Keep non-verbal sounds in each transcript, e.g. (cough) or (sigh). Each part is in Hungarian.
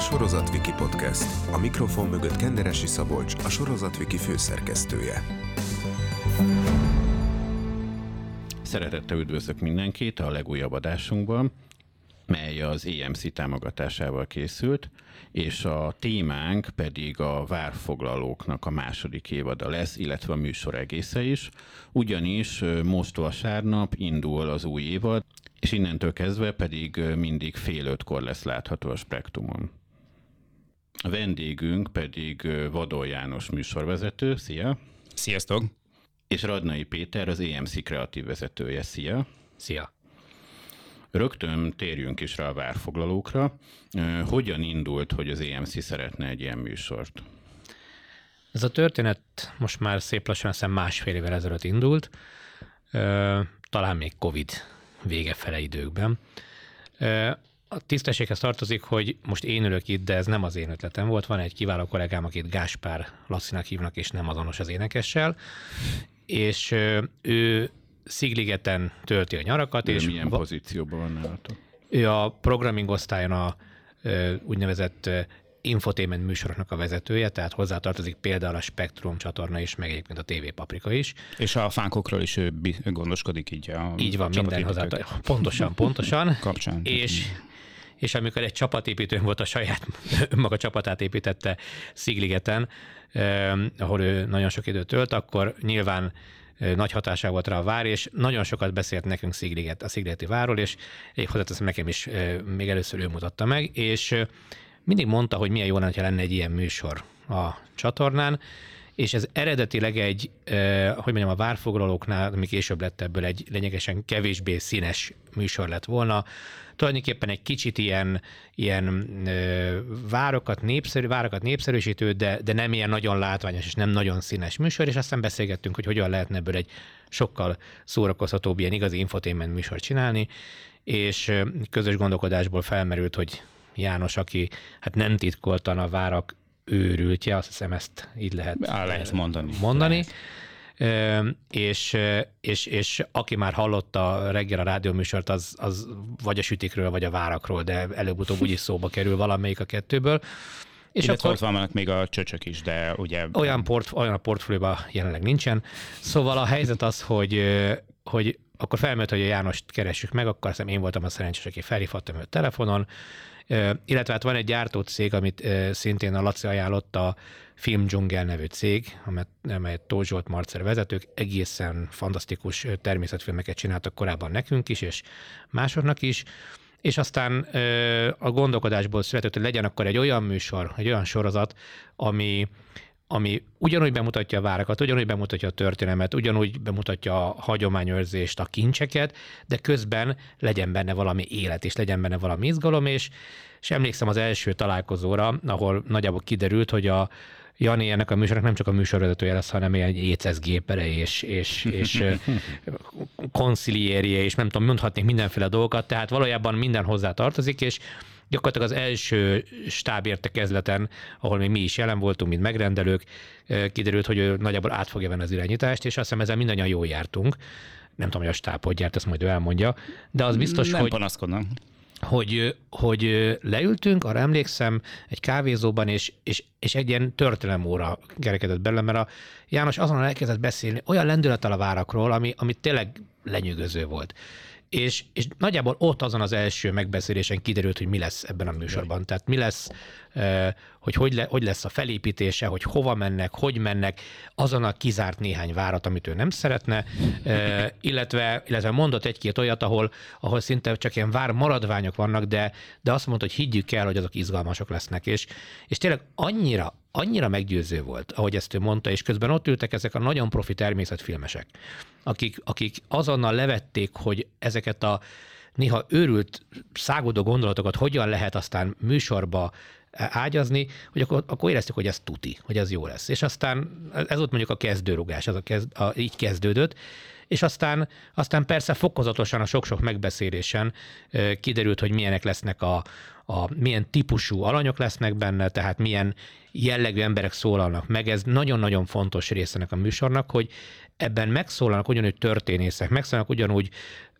Sorozatviki Podcast. A mikrofon mögött Kenderesi Szabolcs, a Sorozatviki főszerkesztője. Szeretettel üdvözlök mindenkit a legújabb adásunkban, mely az EMC támogatásával készült, és a témánk pedig a várfoglalóknak a második évada lesz, illetve a műsor egésze is, ugyanis most vasárnap indul az új évad, és innentől kezdve pedig mindig fél ötkor lesz látható a spektrumon. A vendégünk pedig Vadol János műsorvezető, szia! Sziasztok! És Radnai Péter, az EMC kreatív vezetője, szia! Szia! Rögtön térjünk is rá a várfoglalókra. Hogyan indult, hogy az EMC szeretne egy ilyen műsort? Ez a történet most már szép lassan szem másfél évvel ezelőtt indult, talán még Covid vége fele időkben. A tisztességhez tartozik, hogy most én ülök itt, de ez nem az én ötletem volt. Van egy kiváló kollégám, akit Gáspár Lasszinak hívnak, és nem azonos az énekessel, és ő Szigligeten tölti a nyarakat. Ő és milyen va- pozícióban van nálatok? Ő a programming osztályon a úgynevezett infotainment műsoroknak a vezetője, tehát hozzátartozik például a Spektrum csatorna is, meg egyébként a TV Paprika is. És a fánkokról is ő gondoskodik így a Így van, minden hozzátartozik. Pontosan, pontosan. Kapcsán. És, és amikor egy csapatépítő volt a saját, (laughs) önmaga csapatát építette Szigligeten, eh, ahol ő nagyon sok időt tölt, akkor nyilván nagy hatása volt rá a vár, és nagyon sokat beszélt nekünk Szigliget, a Szigligeti várról, és én hozzáteszem nekem is még először ő mutatta meg, és mindig mondta, hogy milyen jó lenne, ha lenne egy ilyen műsor a csatornán, és ez eredetileg egy, hogy mondjam, a várfoglalóknál, ami később lett ebből egy lényegesen kevésbé színes műsor lett volna, tulajdonképpen egy kicsit ilyen, ilyen várokat, népszerű, várokat népszerűsítő, de, de nem ilyen nagyon látványos és nem nagyon színes műsor, és aztán beszélgettünk, hogy hogyan lehetne ebből egy sokkal szórakoztatóbb, ilyen igazi infotainment műsor csinálni, és közös gondolkodásból felmerült, hogy János, aki hát nem titkoltan a várak őrültje, azt hiszem ezt így lehet, Á, lehet mondani. mondani. Lehet és, és, és aki már hallotta reggel a rádióműsort, az, az vagy a sütikről, vagy a várakról, de előbb-utóbb úgyis szóba kerül valamelyik a kettőből. És Illetve akkor ott vannak még a csöcsök is, de ugye... Olyan, port, olyan a portfólióban jelenleg nincsen. Szóval a helyzet az, hogy, hogy akkor felmerült, hogy a Jánost keressük meg, akkor hiszem én voltam a szerencsés, aki felhívhattam őt telefonon, illetve hát van egy gyártócég, amit szintén a Laci ajánlott, a Film Jungle nevű cég, amelyet, amelyet Tóth Zsolt Marcer vezetők, egészen fantasztikus természetfilmeket csináltak korábban nekünk is, és másoknak is, és aztán a gondolkodásból született, hogy legyen akkor egy olyan műsor, egy olyan sorozat, ami, ami ugyanúgy bemutatja a várakat, ugyanúgy bemutatja a történelmet, ugyanúgy bemutatja a hagyományőrzést, a kincseket, de közben legyen benne valami élet, és legyen benne valami izgalom, és, és emlékszem az első találkozóra, ahol nagyjából kiderült, hogy a, Jani ennek a műsornak nem csak a műsorvezetője lesz, hanem egy écezgépere és, és, és konciliérje, és nem tudom, mondhatnék mindenféle dolgokat, tehát valójában minden hozzá tartozik, és gyakorlatilag az első stábértekezleten, ahol még mi is jelen voltunk, mint megrendelők, kiderült, hogy ő nagyjából át fogja venni az irányítást, és azt hiszem ezzel mindannyian jól jártunk. Nem tudom, hogy a stáb hogy járt, ezt majd ő elmondja, de az biztos, nem hogy... panaszkodnak hogy, hogy leültünk, arra emlékszem, egy kávézóban, és, és, és egy ilyen óra kerekedett belőle, mert a János azon elkezdett beszélni olyan lendülettel a várakról, ami, ami tényleg lenyűgöző volt és, és nagyjából ott azon az első megbeszélésen kiderült, hogy mi lesz ebben a műsorban. Tehát mi lesz, hogy hogy, le, hogy lesz a felépítése, hogy hova mennek, hogy mennek, azon a kizárt néhány várat, amit ő nem szeretne, illetve, illetve mondott egy-két olyat, ahol, ahol szinte csak ilyen vár maradványok vannak, de, de azt mondta, hogy higgyük el, hogy azok izgalmasok lesznek. És, és tényleg annyira, annyira meggyőző volt, ahogy ezt ő mondta, és közben ott ültek ezek a nagyon profi természetfilmesek, akik, akik azonnal levették, hogy ezeket a néha őrült, szágodó gondolatokat hogyan lehet aztán műsorba ágyazni, hogy akkor, akkor éreztük, hogy ez tuti, hogy ez jó lesz. És aztán ez volt mondjuk a kezdőrugás, az a kezd, a, így kezdődött, és aztán, aztán persze fokozatosan a sok-sok megbeszélésen kiderült, hogy milyenek lesznek a, a milyen típusú alanyok lesznek benne, tehát milyen jellegű emberek szólalnak meg. Ez nagyon-nagyon fontos részenek a műsornak, hogy ebben megszólalnak ugyanúgy történészek, megszólalnak ugyanúgy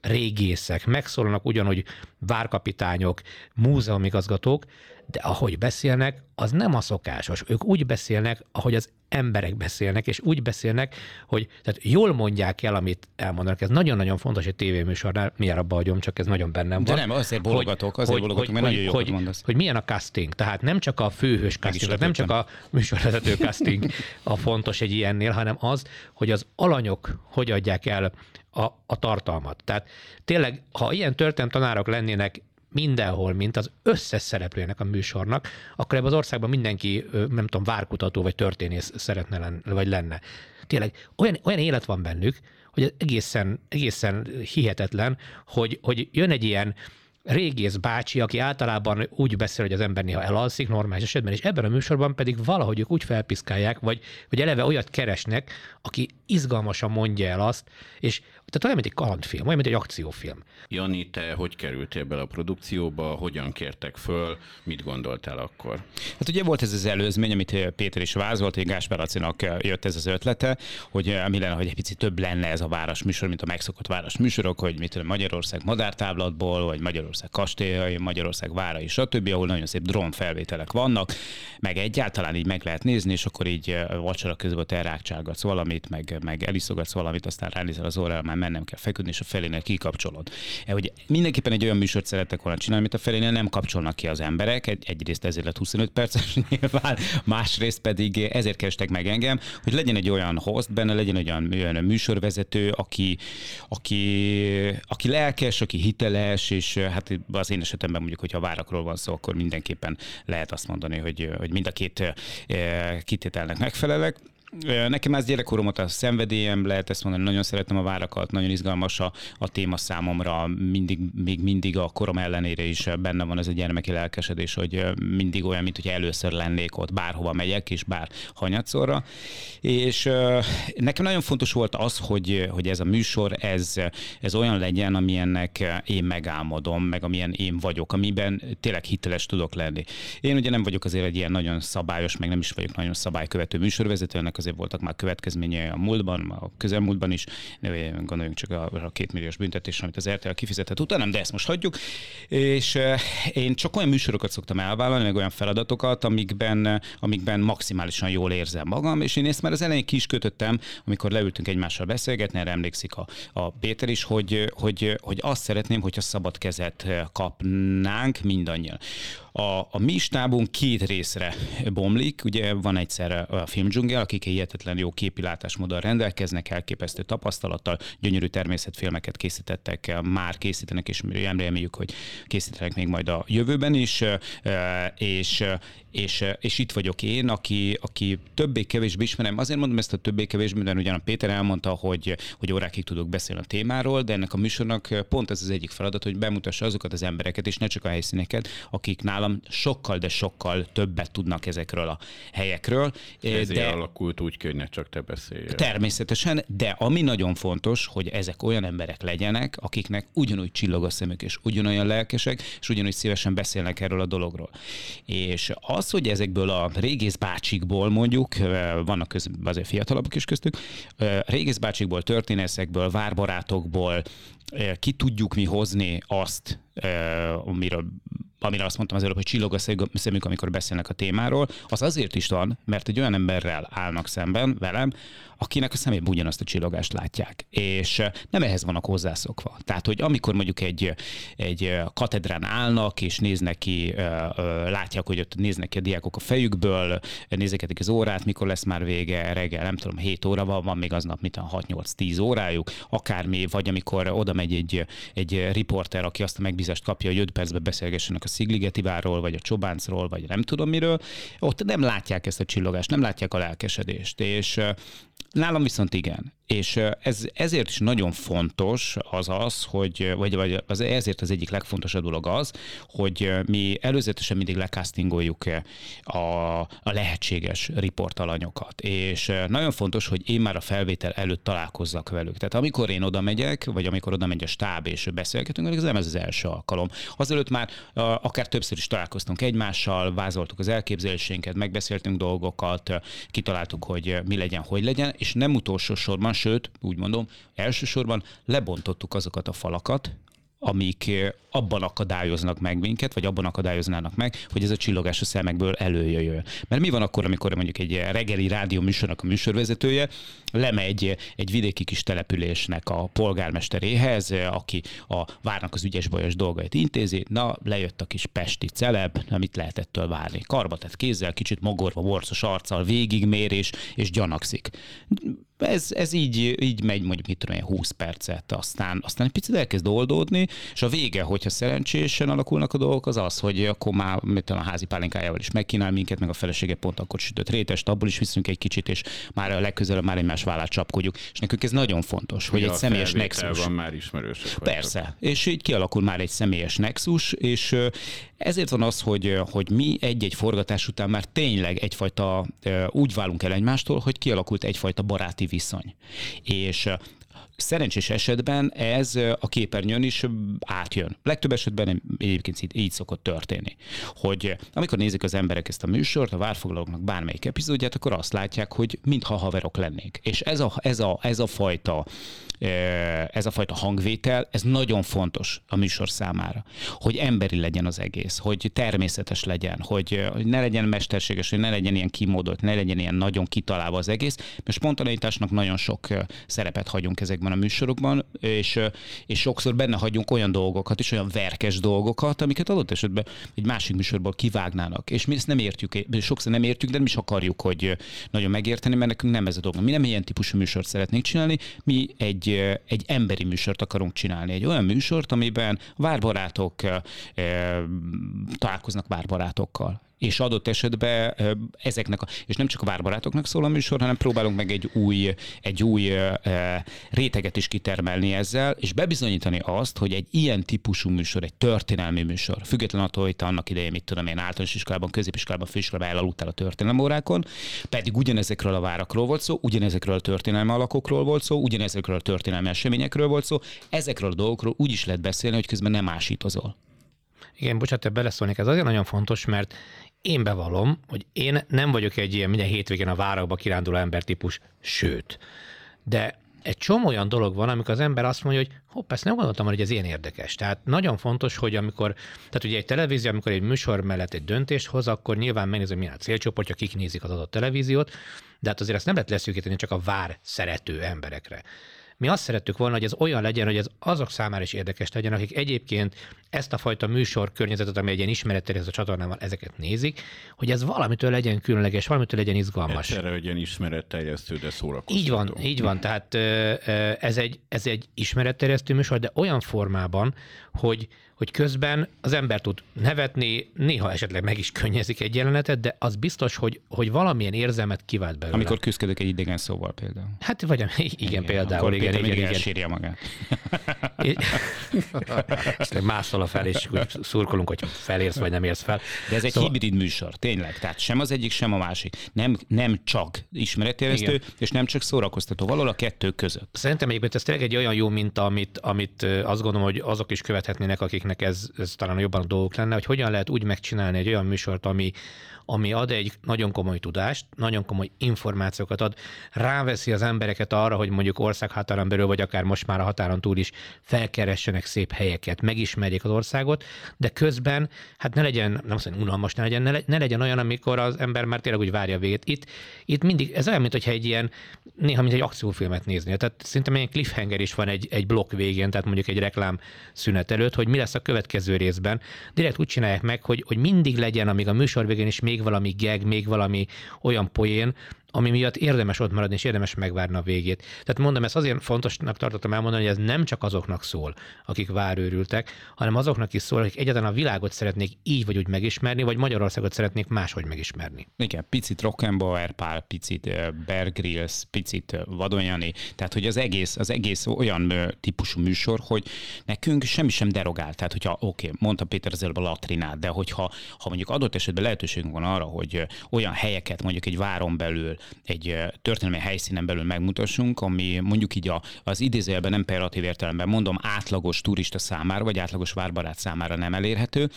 régészek, megszólalnak ugyanúgy várkapitányok, múzeumigazgatók, de ahogy beszélnek, az nem a szokásos. Ők úgy beszélnek, ahogy az emberek beszélnek, és úgy beszélnek, hogy tehát jól mondják el, amit elmondanak. Ez nagyon-nagyon fontos egy tévéműsornál, milyen abba hagyom, csak ez nagyon bennem van. De nem, azért bologatok, azért hogy, bologatok, mert hogy, nagyon hogy, mondasz. Hogy milyen a casting, tehát nem csak a főhős casting, tehát nem csak a műsorvezető casting a fontos egy ilyennél, hanem az, hogy az alanyok hogy adják el a, a tartalmat. Tehát tényleg, ha ilyen tanárok lennének mindenhol, mint az összes szereplőnek a műsornak, akkor ebben az országban mindenki, nem tudom, várkutató vagy történész szeretne lenni, vagy lenne. Tényleg olyan, olyan élet van bennük, hogy egészen, egészen hihetetlen, hogy, hogy jön egy ilyen régész bácsi, aki általában úgy beszél, hogy az ember néha elalszik normális esetben, és ebben a műsorban pedig valahogy ők úgy felpiszkálják, vagy, vagy eleve olyat keresnek, aki izgalmasan mondja el azt, és tehát olyan, mint egy kalandfilm, olyan, mint egy akciófilm. Jani, te hogy kerültél bele a produkcióba, hogyan kértek föl, mit gondoltál akkor? Hát ugye volt ez az előzmény, amit Péter is vázolt, hogy Gáspár Lacinak jött ez az ötlete, hogy mi lenne, hogy egy picit több lenne ez a város műsor, mint a megszokott város műsorok, hogy mit tudom, Magyarország madártáblatból, vagy Magyarország kastélyai, Magyarország várai, stb., ahol nagyon szép drón felvételek vannak, meg egyáltalán így meg lehet nézni, és akkor így vacsora közben te rákcsálgatsz valamit, meg, meg eliszogatsz valamit, aztán ránézel az órára, már mennem kell feküdni, és a felénél kikapcsolod. E, hogy mindenképpen egy olyan műsort szerettek volna csinálni, amit a felénél nem kapcsolnak ki az emberek. Egy, egyrészt ezért lett 25 perces (laughs) nyilván, másrészt pedig ezért kerestek meg engem, hogy legyen egy olyan host benne, legyen egy olyan, olyan műsorvezető, aki, aki, aki lelkes, aki hiteles, és hát az én esetemben mondjuk, hogyha várakról van szó, akkor mindenképpen lehet azt mondani, hogy, hogy mind a két kitételnek megfelelek. Nekem ez gyerekkorom a szenvedélyem, lehet ezt mondani, nagyon szeretem a várakat, nagyon izgalmas a, a téma számomra, mindig, még mindig a korom ellenére is benne van ez a gyermeki lelkesedés, hogy mindig olyan, mint hogy először lennék ott, bárhova megyek, és bár hanyatszorra. És nekem nagyon fontos volt az, hogy, hogy ez a műsor, ez, ez olyan legyen, amilyennek én megálmodom, meg amilyen én vagyok, amiben tényleg hiteles tudok lenni. Én ugye nem vagyok azért egy ilyen nagyon szabályos, meg nem is vagyok nagyon szabálykövető műsorvezető, ennek azért voltak már következményei a múltban, a közelmúltban is, gondoljunk csak a, két milliós büntetés, amit az RTL kifizetett utána, de ezt most hagyjuk. És eh, én csak olyan műsorokat szoktam elvállalni, meg olyan feladatokat, amikben, amikben maximálisan jól érzem magam, és én ezt már az elején ki is kötöttem, amikor leültünk egymással beszélgetni, erre emlékszik a, a Péter is, hogy, hogy, hogy azt szeretném, hogyha szabad kezet kapnánk mindannyian. A, a mi stábunk két részre bomlik, ugye van egyszer a filmdzsungel, akik hihetetlen jó képilátásmóddal rendelkeznek, elképesztő tapasztalattal, gyönyörű természetfilmeket készítettek, már készítenek, és reméljük, hogy készítenek még majd a jövőben is, és, és, és itt vagyok én, aki, aki többé-kevésbé ismerem. Azért mondom ezt a többé-kevésbé, mert ugyan a Péter elmondta, hogy, hogy órákig tudok beszélni a témáról, de ennek a műsornak pont ez az egyik feladat, hogy bemutassa azokat az embereket, és ne csak a helyszíneket, akik nálam sokkal, de sokkal többet tudnak ezekről a helyekről. Ezért de alakult úgy, hogy ne csak te beszélj. Természetesen, de ami nagyon fontos, hogy ezek olyan emberek legyenek, akiknek ugyanúgy csillog a szemük, és ugyanolyan lelkesek, és ugyanúgy szívesen beszélnek erről a dologról. És az, hogy ezekből a régész bácsikból mondjuk, vannak köz, azért fiatalabbak is köztük, régész bácsikból, történészekből, várbarátokból ki tudjuk mi hozni azt, amiről amire azt mondtam az előbb, hogy csillog a szemük, amikor beszélnek a témáról, az azért is van, mert egy olyan emberrel állnak szemben velem, akinek a szemében ugyanazt a csillogást látják. És nem ehhez vannak hozzászokva. Tehát, hogy amikor mondjuk egy, egy katedrán állnak, és néznek ki, látják, hogy ott néznek ki a diákok a fejükből, nézegetik az órát, mikor lesz már vége, reggel, nem tudom, 7 óra van, van még aznap, mit 6-8-10 órájuk, akármi, vagy amikor oda megy egy, egy riporter, aki azt a megbízást kapja, hogy 5 percben beszélgessenek a Szigligetiváról, vagy a Csobáncról, vagy nem tudom miről, ott nem látják ezt a csillogást, nem látják a lelkesedést. És nálam viszont igen. És ez, ezért is nagyon fontos az az, hogy, vagy, vagy az, ezért az egyik legfontosabb dolog az, hogy mi előzetesen mindig lekasztingoljuk a, a lehetséges riportalanyokat. És nagyon fontos, hogy én már a felvétel előtt találkozzak velük. Tehát amikor én oda megyek, vagy amikor oda megy a stáb és beszélgetünk, ez nem ez az első alkalom. Azelőtt már akár többször is találkoztunk egymással, vázoltuk az elképzelésénket, megbeszéltünk dolgokat, kitaláltuk, hogy mi legyen, hogy legyen, és nem utolsó sorban, sőt, úgy mondom, elsősorban lebontottuk azokat a falakat, amik abban akadályoznak meg minket, vagy abban akadályoznának meg, hogy ez a csillogás a szemekből előjöjjön. Mert mi van akkor, amikor mondjuk egy reggeli rádió műsornak a műsorvezetője lemegy egy vidéki kis településnek a polgármesteréhez, aki a várnak az ügyes bajos dolgait intézi, na, lejött a kis pesti celeb, amit lehet ettől várni. Karba tett kézzel, kicsit mogorva, borcos arccal, végigmér és, gyanakszik ez, ez így, így megy mondjuk mit tudom 20 percet, aztán, aztán egy picit elkezd oldódni, és a vége, hogyha szerencsésen alakulnak a dolgok, az az, hogy akkor már mit tudom, a házi pálinkájával is megkínál minket, meg a felesége pont akkor sütött rétest, abból is viszünk egy kicsit, és már a legközelebb már egymás vállát csapkodjuk. És nekünk ez nagyon fontos, hogy egy személyes nexus. van már ismerősök. Persze, és így kialakul már egy személyes nexus, és ezért van az, hogy, hogy mi egy-egy forgatás után már tényleg egyfajta úgy válunk el egymástól, hogy kialakult egyfajta baráti viszony. És szerencsés esetben ez a képernyőn is átjön. Legtöbb esetben egyébként így, szokott történni, hogy amikor nézik az emberek ezt a műsort, a várfoglalóknak bármelyik epizódját, akkor azt látják, hogy mintha haverok lennék. És ez a, ez a, ez a fajta ez a fajta hangvétel, ez nagyon fontos a műsor számára, hogy emberi legyen az egész, hogy természetes legyen, hogy, hogy ne legyen mesterséges, hogy ne legyen ilyen kimódolt, ne legyen ilyen nagyon kitalálva az egész, mert spontaneitásnak nagyon sok szerepet hagyunk ezekben a műsorokban, és, és sokszor benne hagyunk olyan dolgokat is, olyan verkes dolgokat, amiket adott esetben egy másik műsorból kivágnának. És mi ezt nem értjük, sokszor nem értjük, de nem is akarjuk, hogy nagyon megérteni, mert nekünk nem ez a dolog. Mi nem ilyen típusú műsort szeretnénk csinálni, mi egy egy, emberi műsort akarunk csinálni. Egy olyan műsort, amiben várbarátok találkoznak várbarátokkal és adott esetben ezeknek, a, és nem csak a várbarátoknak szól a műsor, hanem próbálunk meg egy új, egy új réteget is kitermelni ezzel, és bebizonyítani azt, hogy egy ilyen típusú műsor, egy történelmi műsor, független attól, hogy te annak idején, mit tudom én, általános iskolában, középiskolában, főiskolában elaludtál a történelmi órákon, pedig ugyanezekről a várakról volt szó, ugyanezekről a történelmi alakokról volt szó, ugyanezekről a történelmi eseményekről volt szó, ezekről a dolgokról úgy is lehet beszélni, hogy közben nem ásítozol. Igen, bocsánat, te beleszólnék, ez azért nagyon fontos, mert én bevallom, hogy én nem vagyok egy ilyen minden hétvégén a várakba kiránduló embertípus, sőt. De egy csomó olyan dolog van, amikor az ember azt mondja, hogy hopp, ezt nem gondoltam, hogy ez ilyen érdekes. Tehát nagyon fontos, hogy amikor, tehát ugye egy televízió, amikor egy műsor mellett egy döntést hoz, akkor nyilván megnézem, milyen a célcsoportja, kik nézik az adott televíziót, de hát azért ezt nem lehet leszűkíteni csak a vár szerető emberekre. Mi azt szerettük volna, hogy ez olyan legyen, hogy ez azok számára is érdekes legyen, akik egyébként ezt a fajta műsor környezetet, ami egy ilyen ismeretterjesztő a csatornán ezeket nézik, hogy ez valamitől legyen különleges, valamitől legyen izgalmas. Egyszerre legyen ismeretterjesztő, de szórakoztató. Így van, így van. Tehát ez egy, ez egy ismeretterjesztő műsor, de olyan formában, hogy, hogy közben az ember tud nevetni, néha esetleg meg is könnyezik egy jelenetet, de az biztos, hogy, hogy valamilyen érzelmet kivált belőle. Amikor küzdök egy idegen szóval például. Hát vagy igen, igen például. Igen, igen, igen, igen. magát. és (laughs) mászol a fel, és szurkolunk, hogy felérsz vagy nem érsz fel. De ez egy szóval... hibrid műsor, tényleg. Tehát sem az egyik, sem a másik. Nem, nem csak ismeretéreztő, és nem csak szórakoztató. Valahol a kettő között. Szerintem egyébként ez tényleg egy olyan jó minta, amit, amit azt gondolom, hogy azok is követhetnének, ez, ez talán jobban a dolgok lenne, hogy hogyan lehet úgy megcsinálni egy olyan műsort, ami, ami ad egy nagyon komoly tudást, nagyon komoly információkat ad, ráveszi az embereket arra, hogy mondjuk országhatáron belül, vagy akár most már a határon túl is felkeressenek szép helyeket, megismerjék az országot, de közben hát ne legyen, nem azt unalmas ne legyen, ne, legyen olyan, amikor az ember már tényleg úgy várja végét. Itt, itt mindig, ez olyan, mintha egy ilyen, néha mint egy akciófilmet nézni. Tehát szerintem egy cliffhanger is van egy, egy blokk végén, tehát mondjuk egy reklám szünet előtt, hogy mi lesz a következő részben. Direkt úgy csinálják meg, hogy, hogy mindig legyen, amíg a műsor végén is még valami gag, még valami olyan poén, ami miatt érdemes ott maradni, és érdemes megvárni a végét. Tehát mondom, ezt azért fontosnak tartottam elmondani, hogy ez nem csak azoknak szól, akik várőrültek, hanem azoknak is szól, akik egyáltalán a világot szeretnék így vagy úgy megismerni, vagy Magyarországot szeretnék máshogy megismerni. Igen, picit Rockenbauer Pál, picit Bear Grylls, picit Vadonyani, tehát hogy az egész, az egész olyan típusú műsor, hogy nekünk semmi sem derogál. Tehát, hogyha oké, okay, mondta Péter az előbb a latrinát, de hogyha ha mondjuk adott esetben lehetőségünk van arra, hogy olyan helyeket mondjuk egy váron belül egy történelmi helyszínen belül megmutassunk, ami mondjuk így a, az idézőjelben nem pejoratív értelemben mondom, átlagos turista számára, vagy átlagos várbarát számára nem elérhető,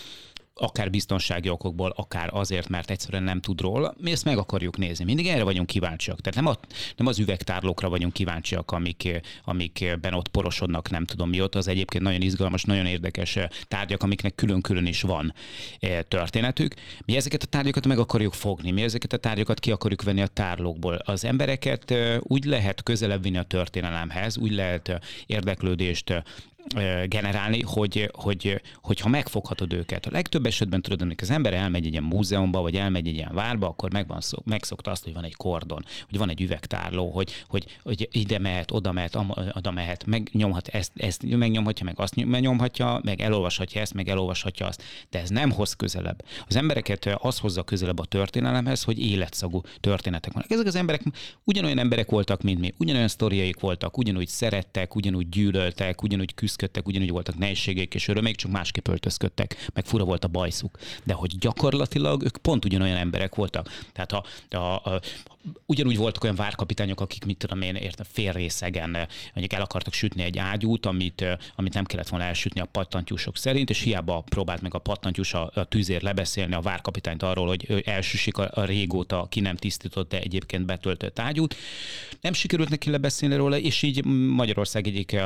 akár biztonsági okokból, akár azért, mert egyszerűen nem tud róla, mi ezt meg akarjuk nézni. Mindig erre vagyunk kíváncsiak. Tehát nem, a, nem az üvegtárlókra vagyunk kíváncsiak, amik, amikben ott porosodnak, nem tudom mi ott. Az egyébként nagyon izgalmas, nagyon érdekes tárgyak, amiknek külön-külön is van történetük. Mi ezeket a tárgyakat meg akarjuk fogni, mi ezeket a tárgyakat ki akarjuk venni a tárlókból. Az embereket úgy lehet közelebb vinni a történelemhez, úgy lehet érdeklődést generálni, hogy, hogy, hogyha megfoghatod őket. A legtöbb esetben tudod, amikor az ember elmegy egy ilyen múzeumba, vagy elmegy egy ilyen várba, akkor megvan szó, megszokta azt, hogy van egy kordon, hogy van egy üvegtárló, hogy, hogy, hogy ide mehet, oda mehet, oda mehet, megnyomhat ezt, ezt megnyomhatja, meg azt megnyomhatja, meg elolvashatja ezt, meg elolvashatja azt. De ez nem hoz közelebb. Az embereket az hozza közelebb a történelemhez, hogy életszagú történetek vannak. Ezek az emberek ugyanolyan emberek voltak, mint mi, ugyanolyan sztoriaik voltak, ugyanúgy szerettek, ugyanúgy gyűlöltek, ugyanúgy küzdtek öltözködtek, ugyanúgy voltak nehézségek és örömék, csak másképp öltözködtek, meg fura volt a bajszuk. De hogy gyakorlatilag ők pont ugyanolyan emberek voltak. Tehát a, a, a, ugyanúgy voltak olyan várkapitányok, akik mit tudom én, értem, félrészegen mondjuk el akartak sütni egy ágyút, amit, amit nem kellett volna elsütni a pattantyúsok szerint, és hiába próbált meg a pattantyús a, a tűzért lebeszélni a várkapitányt arról, hogy ő elsüssik a, a régóta ki nem tisztított, de egyébként betöltött ágyút. Nem sikerült neki lebeszélni róla, és így Magyarország egyik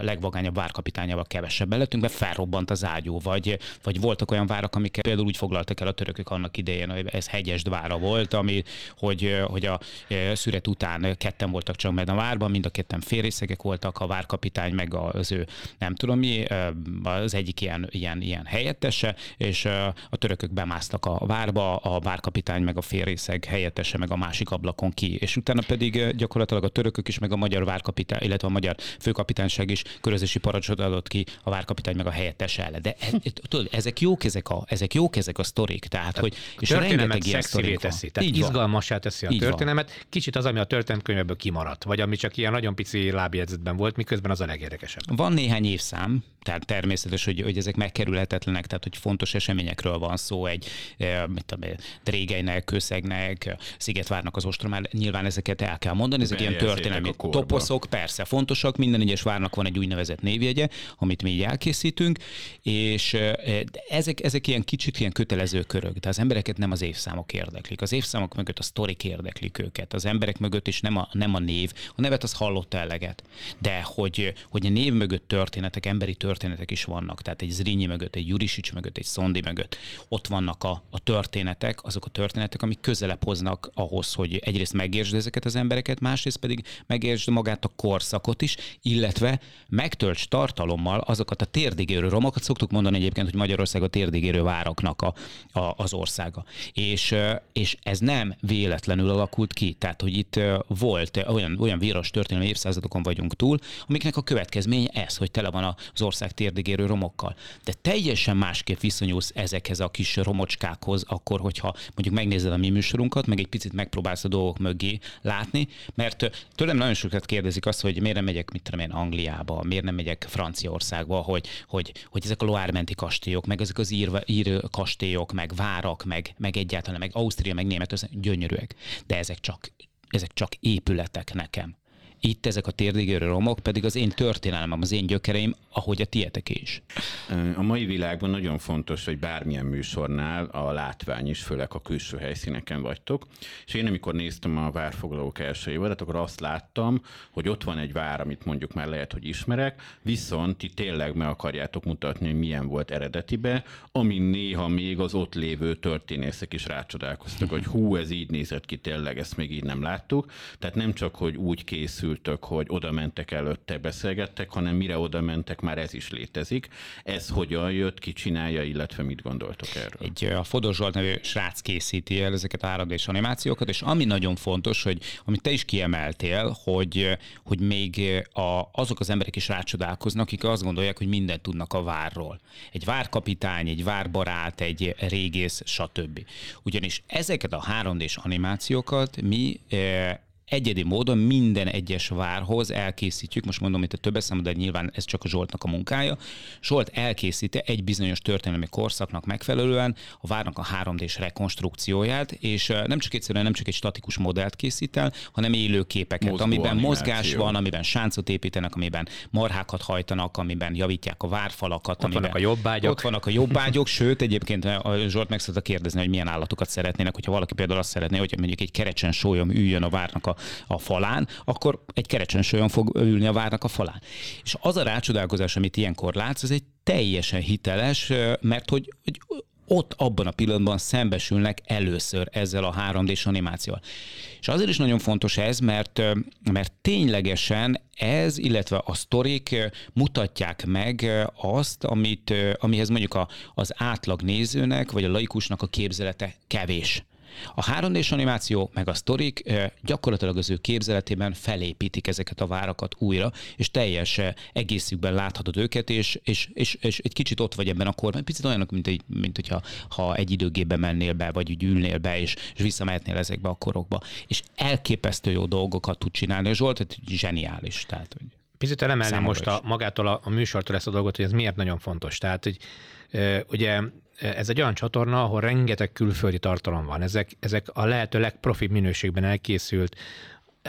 legvagányabb várkapitányával kevesebben lettünk, mert felrobbant az ágyú, vagy, vagy voltak olyan várak, amiket például úgy foglaltak el a törökök annak idején, hogy ez hegyes vára volt, ami, hogy, hogy a e, szüret után ketten voltak csak meg a várban, mind a ketten félrészegek voltak, a várkapitány meg az ő, nem tudom mi, e, az egyik ilyen, ilyen, ilyen helyettese, és e, a törökök bemásztak a várba, a várkapitány meg a félrészeg helyettese meg a másik ablakon ki, és utána pedig gyakorlatilag a törökök is, meg a magyar várkapitány, illetve a magyar főkapitányság is körözési parancsot adott ki a várkapitány meg a helyettese ellen. De e, tudod, ezek jók ezek a, ezek jók ezek a sztorik, tehát, hogy és rengeteg ilyen teszi, tehát Így izgalmasá teszi a Így történelmet. Kicsit az, ami a történetkönyvből kimaradt, vagy ami csak ilyen nagyon pici lábjegyzetben volt, miközben az a legérdekesebb. Van néhány évszám, tehát természetes, hogy, hogy ezek megkerülhetetlenek, tehát hogy fontos eseményekről van szó, egy eh, mit tudom, Drégeinek, Köszegnek, Szigetvárnak az ostromál, nyilván ezeket el kell mondani, ezek ilyen történelmi toposzok, persze fontosak, minden egyes várnak van egy úgynevezett névjegye, amit mi így elkészítünk, és eh, ezek, ezek ilyen kicsit ilyen kötelező körök, de az embereket nem az évszámok érdeklik. Az évszámok mögött a sztorik érdeklik őket. Az emberek mögött is nem a, nem a név. A nevet az hallott eleget. De hogy, hogy a név mögött történetek, emberi történetek is vannak. Tehát egy Zrínyi mögött, egy Jurisics mögött, egy Szondi mögött. Ott vannak a, a történetek, azok a történetek, amik közelebb hoznak ahhoz, hogy egyrészt megértsd ezeket az embereket, másrészt pedig megértsd magát a korszakot is, illetve megtölts tartalommal azokat a térdigérő romokat. Szoktuk mondani egyébként, hogy Magyarország a térdigérő váraknak a, a, az országa. És, és ez nem véletlenül alakult ki. Tehát, hogy itt volt olyan, olyan víros történelmi évszázadokon vagyunk túl, amiknek a következménye ez, hogy tele van az ország térdigérő romokkal. De teljesen másképp viszonyulsz ezekhez a kis romocskákhoz, akkor, hogyha mondjuk megnézed a mi műsorunkat, meg egy picit megpróbálsz a dolgok mögé látni, mert tőlem nagyon sokat kérdezik azt, hogy miért nem megyek, mit tudom én, Angliába, miért nem megyek Franciaországba, hogy, hogy, hogy ezek a Loármenti kastélyok, meg ezek az ír, ír kastélyok, meg várak, meg, meg egyáltalán, meg Ausztria, meg Németország gyönyörűek. De ezek csak, ezek csak épületek nekem. Itt ezek a térdigérő romok pedig az én történelmem, az én gyökereim, ahogy a tietek is. A mai világban nagyon fontos, hogy bármilyen műsornál a látvány is, főleg a külső helyszíneken vagytok. És én amikor néztem a várfoglalók első évadat, akkor azt láttam, hogy ott van egy vár, amit mondjuk már lehet, hogy ismerek, viszont ti tényleg meg akarjátok mutatni, hogy milyen volt eredetibe, ami néha még az ott lévő történészek is rácsodálkoztak, hogy hú, ez így nézett ki tényleg, ezt még így nem láttuk. Tehát nem csak, hogy úgy készül örültök, hogy oda mentek előtte, beszélgettek, hanem mire oda mentek, már ez is létezik. Ez hogyan jött, ki csinálja, illetve mit gondoltok erről? Egy a Fodor Zsolt nevű srác készíti el ezeket a 3 és animációkat, és ami nagyon fontos, hogy amit te is kiemeltél, hogy, hogy még a, azok az emberek is rácsodálkoznak, akik azt gondolják, hogy mindent tudnak a várról. Egy várkapitány, egy várbarát, egy régész, stb. Ugyanis ezeket a 3 d animációkat mi egyedi módon minden egyes várhoz elkészítjük, most mondom itt a több eszem, de nyilván ez csak a Zsoltnak a munkája. Zsolt elkészíti egy bizonyos történelmi korszaknak megfelelően a várnak a 3D-s rekonstrukcióját, és nem csak egyszerűen nem csak egy statikus modellt készít el, hanem élő képeket, Mozgó amiben animáció. mozgás van, amiben sáncot építenek, amiben marhákat hajtanak, amiben javítják a várfalakat. Ott amiben vannak a jobbágyok. Ott vannak a jobbágyok, sőt egyébként a Zsolt meg szokta kérdezni, hogy milyen állatokat szeretnének, hogyha valaki például azt szeretné, hogy mondjuk egy kerecsen sólyom üljön a várnak a, a falán, akkor egy kerecsen sólyom fog ülni a várnak a falán. És az a rácsodálkozás, amit ilyenkor látsz, ez egy teljesen hiteles, mert hogy, hogy ott abban a pillanatban szembesülnek először ezzel a 3D-s animációval. És azért is nagyon fontos ez, mert, mert ténylegesen ez, illetve a sztorik mutatják meg azt, amit, amihez mondjuk a, az átlag nézőnek, vagy a laikusnak a képzelete kevés. A 3D-s animáció meg a sztorik gyakorlatilag az ő képzeletében felépítik ezeket a várakat újra, és teljes egészükben láthatod őket, és, és, és, és egy kicsit ott vagy ebben a korban. Picit olyanok, mint, egy, mint hogyha ha egy időgépbe mennél be, vagy úgy ülnél be, és, és visszamehetnél ezekbe a korokba. És elképesztő jó dolgokat tud csinálni. A Zsolt egy zseniális. Tehát, hogy Picit elemelném most a, magától a, a műsortól ezt a dolgot, hogy ez miért nagyon fontos. Tehát, hogy ugye ez egy olyan csatorna, ahol rengeteg külföldi tartalom van. Ezek, ezek a lehető legprofibb minőségben elkészült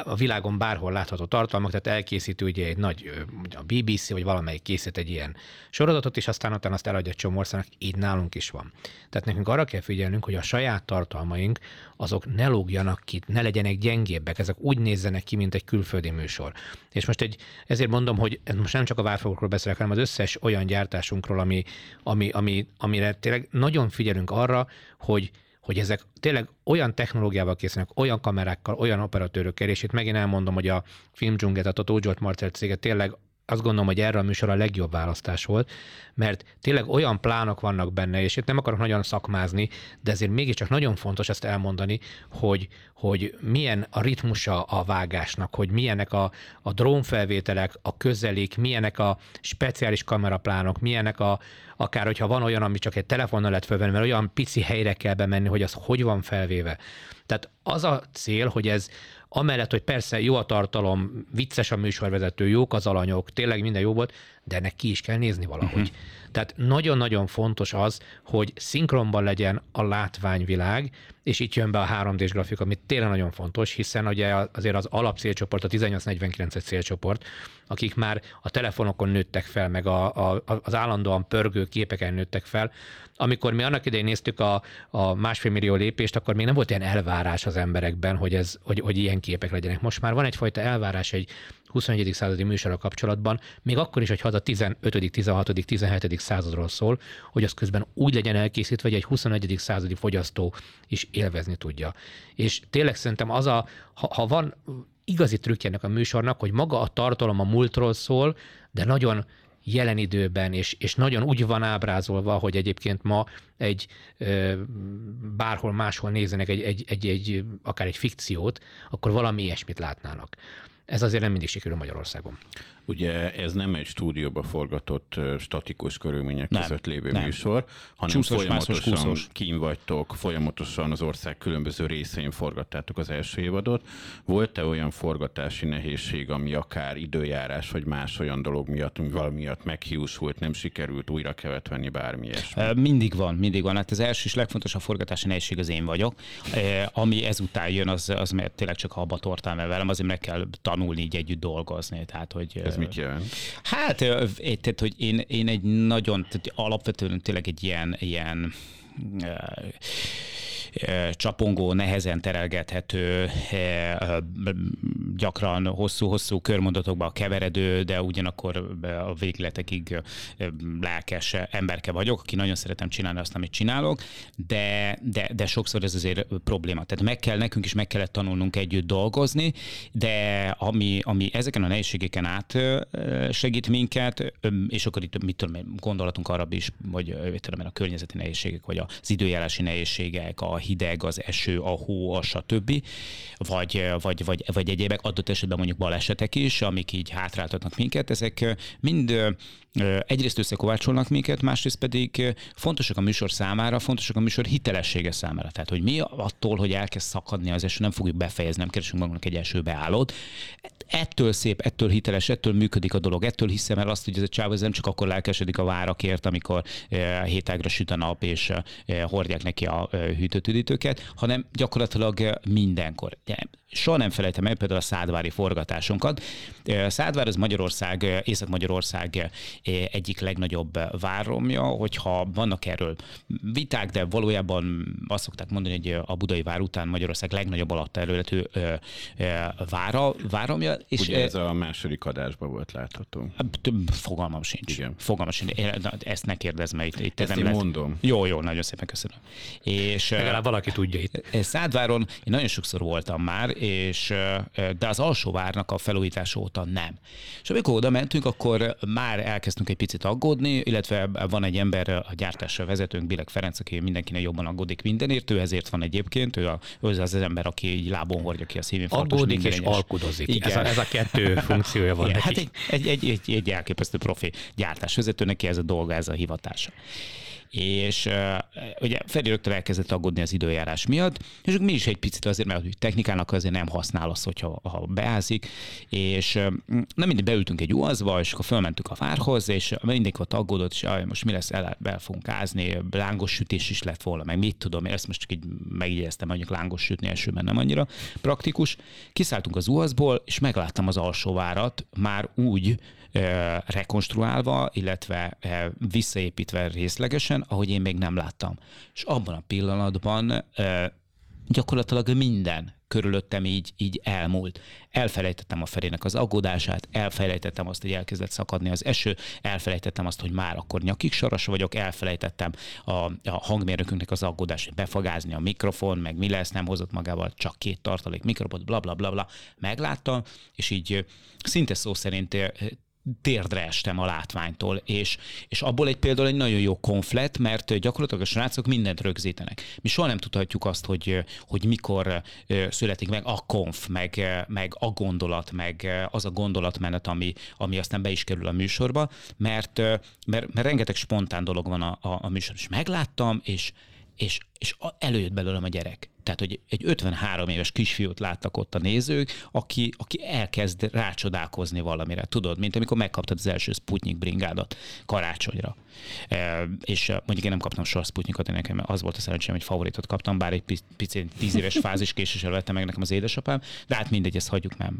a világon bárhol látható tartalmak, tehát elkészítő ugye egy nagy, a BBC vagy valamelyik készít egy ilyen sorozatot, és aztán utána azt eladja egy csomó országnak, így nálunk is van. Tehát nekünk arra kell figyelnünk, hogy a saját tartalmaink azok ne lógjanak ki, ne legyenek gyengébbek, ezek úgy nézzenek ki, mint egy külföldi műsor. És most egy, ezért mondom, hogy most nem csak a várfogokról beszélek, hanem az összes olyan gyártásunkról, ami, ami, ami, amire tényleg nagyon figyelünk arra, hogy hogy ezek tényleg olyan technológiával készülnek, olyan kamerákkal, olyan operatőrökkel, és itt megint elmondom, hogy a filmdzsunget, a Totó Zsolt Marcel cége tényleg azt gondolom, hogy erre a műsor a legjobb választás volt, mert tényleg olyan plánok vannak benne, és itt nem akarok nagyon szakmázni, de ezért mégiscsak nagyon fontos ezt elmondani, hogy, hogy milyen a ritmusa a vágásnak, hogy milyenek a, a drónfelvételek, a közelik, milyenek a speciális kameraplánok, milyenek a, akár hogyha van olyan, ami csak egy telefonnal lehet felvenni, mert olyan pici helyre kell bemenni, hogy az hogy van felvéve. Tehát az a cél, hogy ez amellett, hogy persze jó a tartalom, vicces a műsorvezető, jók az alanyok, tényleg minden jó volt, de ennek ki is kell nézni valahogy. Uh-huh. Tehát nagyon-nagyon fontos az, hogy szinkronban legyen a látványvilág, és itt jön be a 3D-s grafika, ami tényleg nagyon fontos, hiszen ugye azért az alapcélcsoport, a 1849-es célcsoport, akik már a telefonokon nőttek fel, meg a, a, az állandóan pörgő képeken nőttek fel. Amikor mi annak idején néztük a, a másfél millió lépést, akkor még nem volt ilyen elvárás az emberekben, hogy, ez, hogy, hogy ilyen képek legyenek. Most már van egyfajta elvárás egy 21. századi műsorra kapcsolatban, még akkor is, hogy az a 15., 16., 17. századról szól, hogy az közben úgy legyen elkészítve, hogy egy 21. századi fogyasztó is élvezni tudja. És tényleg szerintem az a, ha, ha van igazi trükkjenek a műsornak, hogy maga a tartalom a múltról szól, de nagyon jelen időben, és, és nagyon úgy van ábrázolva, hogy egyébként ma egy bárhol máshol nézzenek egy, egy, egy, egy, akár egy fikciót, akkor valami ilyesmit látnának. Ez azért nem mindig sikerül Magyarországon. Ugye ez nem egy stúdióba forgatott statikus körülmények nem, között lévő nem. műsor, hanem Csúszos, folyamatosan mászos, kín vagytok, folyamatosan az ország különböző részein forgattátok az első évadot. Volt-e olyan forgatási nehézség, ami akár időjárás vagy más olyan dolog miatt, ami valami miatt meghiúsult, nem sikerült, újra kellett venni bármi ilyesmi? Mindig van, mindig van. Hát az első és legfontosabb forgatási nehézség az én vagyok. Ami ezután jön, az, az mert tényleg csak abba tortál velem, azért meg kell tanulni így együtt dolgozni. Tehát, hogy ez mit jelent? Hát, tehát, hogy én, én egy nagyon, tehát alapvetően tényleg egy ilyen, ilyen csapongó, nehezen terelgethető, gyakran hosszú-hosszú körmondatokba keveredő, de ugyanakkor a végletekig lelkes emberke vagyok, aki nagyon szeretem csinálni azt, amit csinálok, de, de, de sokszor ez azért probléma. Tehát meg kell, nekünk is meg kellett tanulnunk együtt dolgozni, de ami, ami ezeken a nehézségeken át segít minket, és akkor itt mit tudom, gondolatunk arra is, hogy tudom, a környezeti nehézségek, vagy az időjárási nehézségek, a hideg, az eső, a hó, a stb. Vagy, vagy, vagy, vagy egyébek, adott esetben mondjuk balesetek is, amik így hátráltatnak minket, ezek mind egyrészt összekovácsolnak minket, másrészt pedig fontosak a műsor számára, fontosak a műsor hitelessége számára. Tehát, hogy mi attól, hogy elkezd szakadni az eső, nem fogjuk befejezni, nem keresünk magunknak egy eső beállót. Ettől szép, ettől hiteles, ettől működik a dolog, ettől hiszem el azt, hogy ez a csáv nem csak akkor lelkesedik a várakért, amikor hétágra süt a nap, és hordják neki a hűtőtüdítőket, hanem gyakorlatilag mindenkor soha nem felejtem el például a szádvári forgatásunkat. Szádvár az Magyarország, Észak-Magyarország egyik legnagyobb váromja, hogyha vannak erről viták, de valójában azt szokták mondani, hogy a budai vár után Magyarország legnagyobb alatt területű vára, váromja. És Ugye ez a második adásban volt látható. Fogalmam sincs. Igen. Fogalmam sincs. Ezt ne kérdezz meg. Itt, itt Ezt nem én lesz. mondom. Jó, jó, nagyon szépen köszönöm. És, Legalább valaki tudja itt. Szádváron én nagyon sokszor voltam már, és, de az alsó várnak a felújítása óta nem. És amikor oda mentünk, akkor már elkezdtünk egy picit aggódni, illetve van egy ember, a gyártásra vezetőnk, Bilek Ferenc, aki mindenkinek jobban aggódik mindenért, ő ezért van egyébként, ő, a, ő az az ember, aki így lábon hordja ki a szívinfarktus. Aggódik és alkudozik. Igen. Ez, a, ez a kettő (laughs) funkciója van Igen, neki. Hát egy, egy, egy, egy, egy elképesztő profi gyártásvezető, neki ez a dolga, ez a hivatása és ugye Feri rögtön elkezdett aggódni az időjárás miatt, és mi is egy picit azért, mert technikának azért nem használ az, hogyha ha beázik, és nem mindig beültünk egy uazba, és akkor fölmentünk a várhoz, és mindenki ott aggódott, és aj, most mi lesz, el, el fogunk ázni, lángos sütés is lett volna, meg mit tudom, én ezt most csak így megjegyeztem, mondjuk lángos sütni elsőben nem annyira praktikus. Kiszálltunk az uazból, és megláttam az alsó várat már úgy, rekonstruálva, illetve visszaépítve részlegesen, ahogy én még nem láttam. És abban a pillanatban gyakorlatilag minden körülöttem így, így elmúlt. Elfelejtettem a Ferének az aggódását, elfelejtettem azt, hogy elkezdett szakadni az eső, elfelejtettem azt, hogy már akkor nyakig saras vagyok, elfelejtettem a, a hangmérnökünknek az aggódását, hogy befagázni a mikrofon, meg mi lesz, nem hozott magával csak két tartalék mikrofont, bla bla bla bla. Megláttam, és így szinte szó szerint térdre estem a látványtól, és, és abból egy például egy nagyon jó konflet, mert gyakorlatilag a srácok mindent rögzítenek. Mi soha nem tudhatjuk azt, hogy, hogy mikor születik meg a konf, meg, meg a gondolat, meg az a gondolatmenet, ami, ami aztán be is kerül a műsorba, mert, mert, mert rengeteg spontán dolog van a, a, a műsor. És megláttam, és, és, és előjött belőlem a gyerek. Tehát, hogy egy 53 éves kisfiút láttak ott a nézők, aki, aki elkezd rácsodálkozni valamire. Tudod, mint amikor megkaptad az első Sputnik bringádat karácsonyra. E, és mondjuk én nem kaptam soha Sputnikot, én nekem az volt a szerencsém, hogy favoritot kaptam, bár egy picit tíz éves fázis késéssel vette meg nekem az édesapám, de hát mindegy, ezt hagyjuk, mert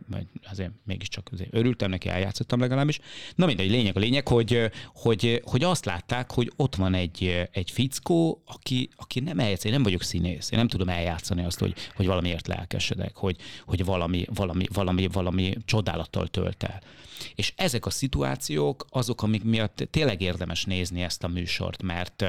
azért mégiscsak azért örültem neki, eljátszottam legalábbis. Na mindegy, lényeg a lényeg, hogy, hogy, hogy azt látták, hogy ott van egy, egy fickó, aki, aki nem eljátsz, én nem vagyok színész, én nem tudom eljátszani játszani azt, hogy, hogy valamiért lelkesedek, hogy, hogy valami, valami, valami, valami csodálattal tölt el. És ezek a szituációk azok, amik miatt tényleg érdemes nézni ezt a műsort, mert,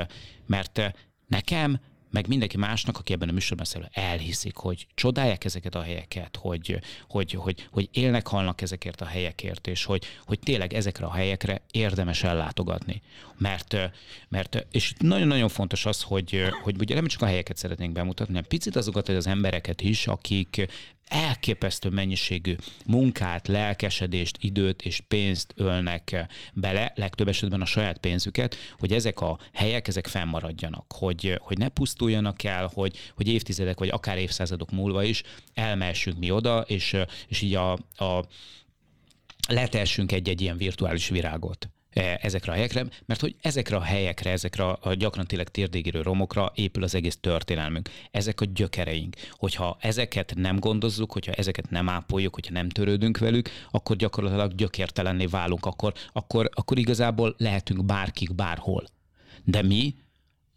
mert nekem meg mindenki másnak, aki ebben a műsorban szerepel, elhiszik, hogy csodálják ezeket a helyeket, hogy, hogy, hogy, hogy élnek, halnak ezekért a helyekért, és hogy, hogy tényleg ezekre a helyekre érdemes ellátogatni. Mert, mert és nagyon-nagyon fontos az, hogy, hogy ugye nem csak a helyeket szeretnénk bemutatni, hanem picit azokat az embereket is, akik elképesztő mennyiségű munkát, lelkesedést, időt és pénzt ölnek bele, legtöbb esetben a saját pénzüket, hogy ezek a helyek, ezek fennmaradjanak, hogy, hogy ne pusztuljanak el, hogy, hogy évtizedek vagy akár évszázadok múlva is elmehessünk mi oda, és, és így a, a letessünk egy-egy ilyen virtuális virágot. E, ezekre a helyekre, mert hogy ezekre a helyekre, ezekre a gyakran tényleg térdégérő romokra épül az egész történelmünk. Ezek a gyökereink. Hogyha ezeket nem gondozzuk, hogyha ezeket nem ápoljuk, hogyha nem törődünk velük, akkor gyakorlatilag gyökértelenné válunk, akkor, akkor, akkor igazából lehetünk bárkik bárhol. De mi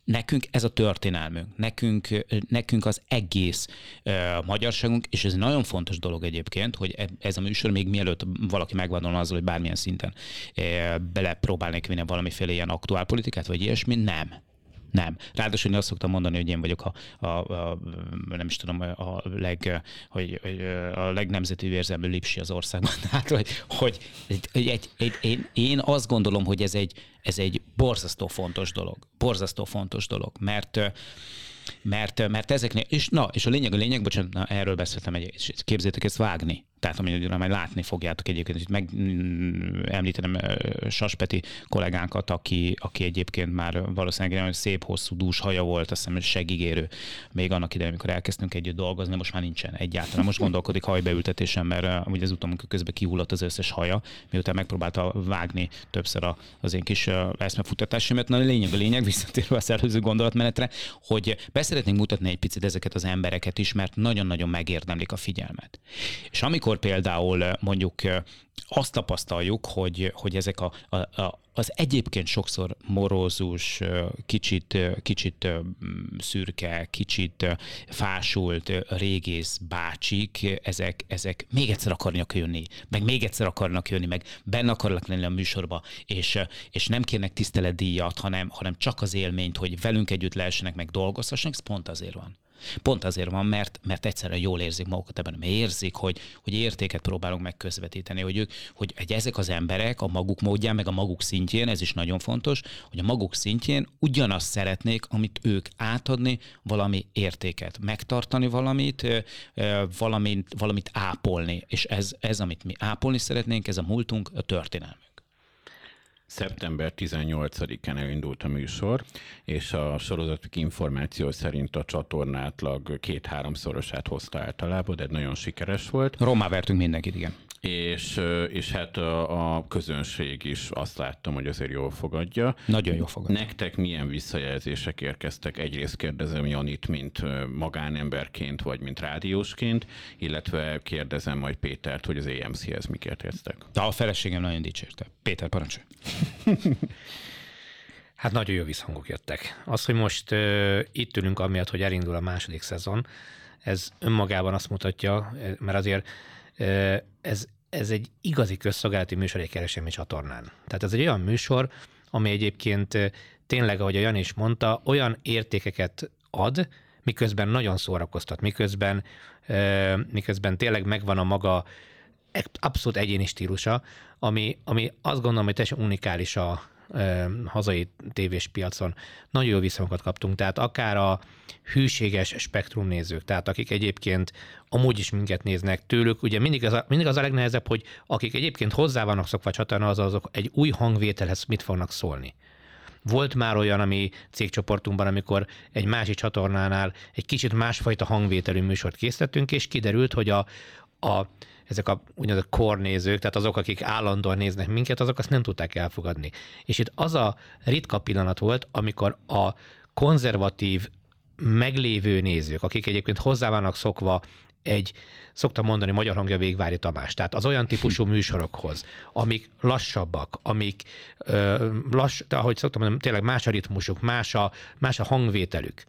nekünk ez a történelmünk, nekünk, nekünk az egész uh, magyarságunk, és ez nagyon fontos dolog egyébként, hogy e, ez a műsor még mielőtt valaki megvádol azzal, hogy bármilyen szinten uh, belepróbálnék vinni valamiféle ilyen aktuálpolitikát, vagy ilyesmi, nem nem. Ráadásul én azt szoktam mondani, hogy én vagyok a, a, a nem is tudom, a, leg, hogy, a legnemzeti érzelmű lipsi az országban. Tehát, (laughs) hogy, hogy egy, egy, egy, én, én azt gondolom, hogy ez egy, ez egy borzasztó fontos dolog. Borzasztó fontos dolog, mert mert, mert ezeknél, és na, és a lényeg a lényeg, bocsánat, na, erről beszéltem, egy, képzétek ezt vágni tehát amire majd látni fogjátok egyébként, hogy meg mm, említenem Saspeti kollégánkat, aki, aki egyébként már valószínűleg nagyon szép, hosszú, dús haja volt, azt hiszem segígérő még annak idején, amikor elkezdtünk együtt dolgozni, most már nincsen egyáltalán. Most gondolkodik hajbeültetésen, mert ugye az utómunka közben kihullott az összes haja, miután megpróbálta vágni többször az én kis eszmefutatásomat. Na a lényeg a lényeg, visszatérve az előző gondolatmenetre, hogy beszeretnénk mutatni egy picit ezeket az embereket is, mert nagyon-nagyon megérdemlik a figyelmet. És amikor amikor például mondjuk azt tapasztaljuk, hogy, hogy ezek a, a, a, az egyébként sokszor morózus, kicsit, kicsit szürke, kicsit fásult régész bácsik, ezek, ezek még egyszer akarnak jönni, meg még egyszer akarnak jönni, meg benne akarnak lenni a műsorba, és, és nem kérnek tiszteletdíjat, hanem, hanem csak az élményt, hogy velünk együtt lehessenek, meg dolgozhassanak, ez pont azért van. Pont azért van, mert, mert egyszerűen jól érzik magukat ebben, mert érzik, hogy, hogy értéket próbálunk megközvetíteni, hogy, ők, hogy egy, ezek az emberek a maguk módján, meg a maguk szintjén, ez is nagyon fontos, hogy a maguk szintjén ugyanazt szeretnék, amit ők átadni, valami értéket, megtartani valamit, valamit, valamit ápolni. És ez, ez, amit mi ápolni szeretnénk, ez a múltunk, a történelmünk. Szeptember 18-án elindult a műsor, és a sorozatok információ szerint a csatornátlag két-háromszorosát hozta általában, de nagyon sikeres volt. Romá vertünk mindenkit, igen és, és hát a, a közönség is azt láttam, hogy azért jól fogadja. Nagyon jól fogadja. Nektek milyen visszajelzések érkeztek? Egyrészt kérdezem Janit, mint magánemberként, vagy mint rádiósként, illetve kérdezem majd Pétert, hogy az EMC-hez miket értek. De a feleségem nagyon dicsérte. Péter, parancsolj! (laughs) Hát nagyon jó visszhangok jöttek. Az, hogy most uh, itt ülünk amiatt, hogy elindul a második szezon, ez önmagában azt mutatja, mert azért ez, ez egy igazi közszolgálati műsor egy kereskedelmi csatornán. Tehát ez egy olyan műsor, ami egyébként tényleg, ahogy a Jan is mondta, olyan értékeket ad, miközben nagyon szórakoztat, miközben, miközben tényleg megvan a maga abszolút egyéni stílusa, ami, ami azt gondolom, hogy teljesen unikális a, hazai tévés piacon nagyon jó visszhangokat kaptunk, tehát akár a hűséges spektrum nézők, tehát akik egyébként amúgy is minket néznek tőlük, ugye mindig az a, mindig az a legnehezebb, hogy akik egyébként hozzá vannak szokva csatorna, az azok egy új hangvételhez mit fognak szólni. Volt már olyan, ami cégcsoportunkban, amikor egy másik csatornánál egy kicsit másfajta hangvételű műsort készítettünk, és kiderült, hogy a, a ezek a úgynevezett kornézők, tehát azok, akik állandóan néznek minket, azok azt nem tudták elfogadni. És itt az a ritka pillanat volt, amikor a konzervatív meglévő nézők, akik egyébként hozzá vannak szokva egy, szoktam mondani, magyar hangja Végvári Tamás, tehát az olyan típusú (laughs) műsorokhoz, amik lassabbak, amik ö, lass, de ahogy szoktam mondani, tényleg más a ritmusuk, más a, más a hangvételük.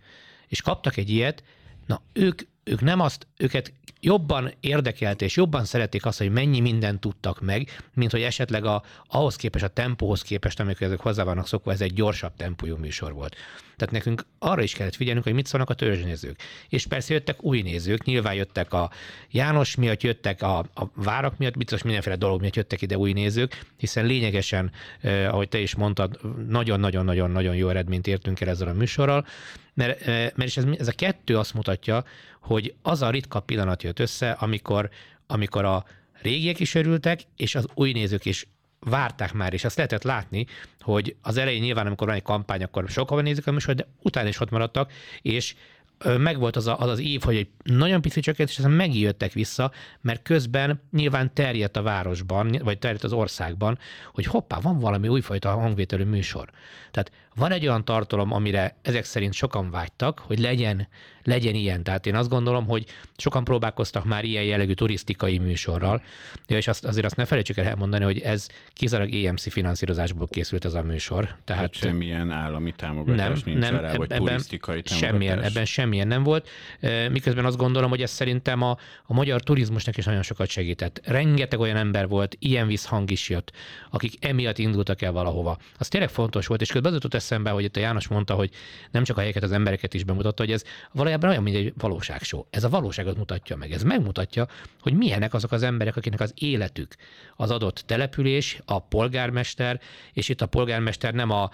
És kaptak egy ilyet, na ők, ők nem azt, őket jobban érdekelt és jobban szerették azt, hogy mennyi mindent tudtak meg, mint hogy esetleg a, ahhoz képest, a tempóhoz képest, amikor ezek hozzá vannak szokva, ez egy gyorsabb tempójú műsor volt. Tehát nekünk arra is kellett figyelnünk, hogy mit szólnak a törzsnézők. És persze jöttek új nézők, nyilván jöttek a János miatt, jöttek a, a várak miatt, biztos mindenféle dolog miatt jöttek ide új nézők, hiszen lényegesen, eh, ahogy te is mondtad, nagyon-nagyon-nagyon-nagyon jó eredményt értünk el ezzel a műsorral, mert, eh, mert is ez, ez a kettő azt mutatja, hogy az a ritka pillanat jött össze, amikor, amikor a régiek is örültek, és az új nézők is várták már, és azt lehetett látni, hogy az elején nyilván, amikor van egy kampány, akkor sokan nézik a műsor, de utána is ott maradtak, és megvolt az, az az év, hogy egy nagyon pici csökkentés, és aztán megjöttek vissza, mert közben nyilván terjedt a városban, vagy terjedt az országban, hogy hoppá, van valami újfajta hangvételű műsor. Tehát van egy olyan tartalom, amire ezek szerint sokan vágytak, hogy legyen, legyen ilyen. Tehát én azt gondolom, hogy sokan próbálkoztak már ilyen jellegű turisztikai műsorral, és azt, azért azt ne felejtsük el elmondani, hogy ez kizárólag EMC finanszírozásból készült ez a műsor. Tehát, Tehát semmilyen állami támogatás nem, nincs nem, rá, vagy ebben turisztikai támogatás? Semmilyen, ebben semmilyen nem volt. Miközben azt gondolom, hogy ez szerintem a, a magyar turizmusnak is nagyon sokat segített. Rengeteg olyan ember volt, ilyen visszhang is jött, akik emiatt indultak el valahova. Az tényleg fontos volt, és közben az jutott eszembe, hogy itt a János mondta, hogy nem csak a helyeket, az embereket is bemutatta, hogy ez valójában olyan, mint egy valóságshow. Ez a valóságot mutatja meg. Ez megmutatja, hogy milyenek azok az emberek, akiknek az életük az adott település, a polgármester, és itt a polgármester nem a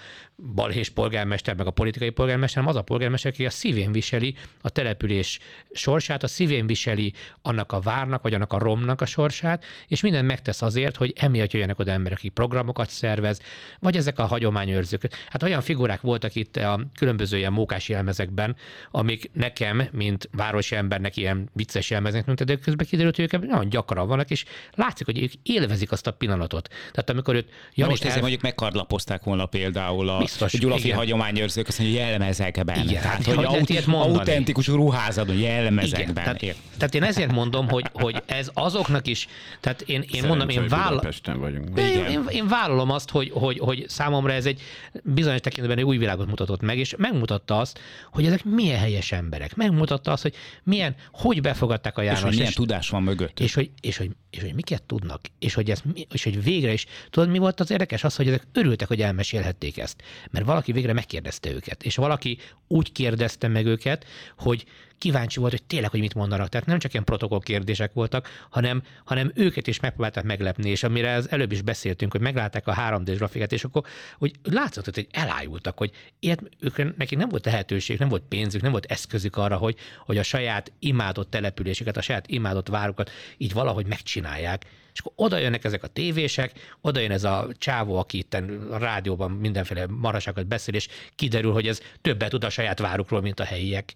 balhés polgármester, meg a politikai polgármester, hanem az a polgármester, aki a szívén viseli a település sorsát, a szívén viseli annak a várnak, vagy annak a romnak a sorsát, és minden megtesz azért, hogy emiatt jöjjenek oda emberek, akik programokat szervez, vagy ezek a hagyományőrzők. Hát olyan figurák voltak itt a különböző ilyen mókás jelmezekben, amik nekem, mint városi embernek ilyen vicces jelmeznek, mint de közben kiderült, hogy ők nagyon gyakran vannak, és látszik, hogy ők élvezik azt a pillanatot. Tehát amikor őt ja, most ezért mondjuk megkardlapozták volna például a Biztos, Gyulafi hagyományőrzők, azt mondja, jelmezekben. Igen, tehát, hogy, hogy aut- autentikus ruházadon, jelmezekben. Igen, tehát, tehát, én ezért mondom, hogy, hogy ez azoknak is, tehát én, én mondom, én, vállal... vagyunk. Én, én, én, vállalom azt, hogy, hogy, hogy számomra ez egy bizonyos tekintetben egy új világot mutatott meg, és megmutatta azt, hogy ezek milyen helyes emberek. Megmutatta azt, hogy milyen, hogy befogadták a János. És hogy milyen és, tudás van mögött. És hogy, és, hogy, és hogy miket tudnak, és hogy, ez, és hogy végre is, tudod, mi volt az érdekes? Az, hogy ezek örültek, hogy elmesélhették ezt. Mert valaki végre megkérdezte őket, és valaki úgy kérdezte meg őket, hogy kíváncsi volt, hogy tényleg, hogy mit mondanak. Tehát nem csak ilyen protokoll kérdések voltak, hanem, hanem őket is megpróbálták meglepni, és amire az előbb is beszéltünk, hogy meglátták a 3D grafikát, és akkor hogy látszott, hogy elájultak, hogy ilyet, ők, nekik nem volt lehetőség, nem volt pénzük, nem volt eszközük arra, hogy, hogy a saját imádott településeket, a saját imádott várokat így valahogy megcsinálják. És akkor oda jönnek ezek a tévések, oda jön ez a csávó, aki itt a rádióban mindenféle maraságot beszél, és kiderül, hogy ez többet tud a saját várukról, mint a helyiek.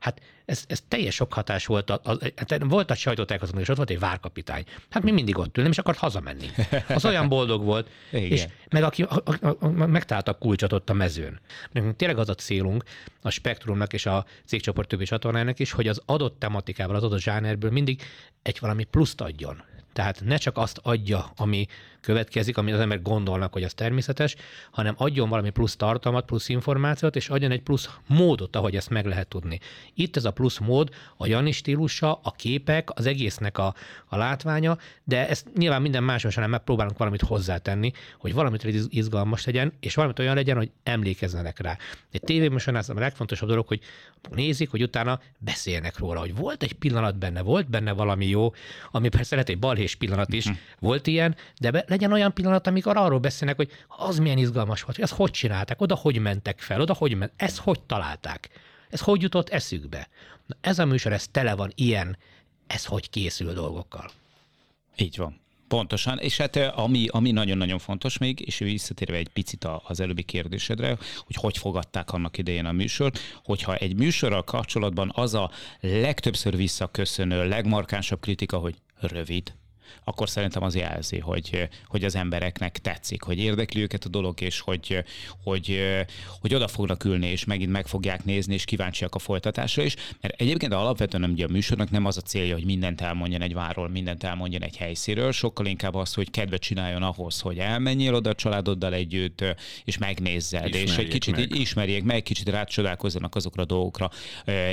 Hát ez, ez teljes sok hatás volt. A, a, hát volt a sajtótájékoztatón, és ott volt egy várkapitány. Hát mi mindig ott ül, nem is akart hazamenni. Az olyan boldog volt, Igen. és meg aki a, a, a, megtalálta a kulcsot ott a mezőn. Tényleg az a célunk a Spektrumnak és a cégcsoport többi csatornának is, hogy az adott tematikával, az adott zsánerből mindig egy valami pluszt adjon. Tehát ne csak azt adja, ami következik, amit az emberek gondolnak, hogy az természetes, hanem adjon valami plusz tartalmat, plusz információt, és adjon egy plusz módot, ahogy ezt meg lehet tudni. Itt ez a plusz mód, a Jani stílusa, a képek, az egésznek a, a látványa, de ezt nyilván minden máson sem megpróbálunk valamit hozzátenni, hogy valamit izgalmas legyen, és valamit olyan legyen, hogy emlékezzenek rá. Egy tévéműsornál az a legfontosabb dolog, hogy nézik, hogy utána beszélnek róla, hogy volt egy pillanat benne, volt benne valami jó, ami persze lehet egy balhés pillanat is, uh-huh. volt ilyen, de be, legyen olyan pillanat, amikor arról beszélnek, hogy az milyen izgalmas volt, hogy ezt hogy csinálták, oda hogy mentek fel, oda hogy ment, ezt hogy találták, ez hogy jutott eszükbe. Na, ez a műsor, ez tele van ilyen, ez hogy készül dolgokkal. Így van. Pontosan, és hát ami, ami nagyon-nagyon fontos még, és visszatérve egy picit az előbbi kérdésedre, hogy hogy fogadták annak idején a műsort, hogyha egy műsorral kapcsolatban az a legtöbbször visszaköszönő, legmarkánsabb kritika, hogy rövid, akkor szerintem az jelzi, hogy, hogy az embereknek tetszik, hogy érdekli őket a dolog, és hogy, hogy, hogy oda fognak ülni, és megint meg fogják nézni, és kíváncsiak a folytatásra is. Mert egyébként alapvetően ugye a műsornak nem az a célja, hogy mindent elmondjon egy várról, mindent elmondjon egy helyszínről, sokkal inkább az, hogy kedvet csináljon ahhoz, hogy elmenjél oda a családoddal együtt, és megnézzed, ismerjék és egy kicsit meg. ismerjék meg, kicsit rácsodálkozzanak azokra a dolgokra,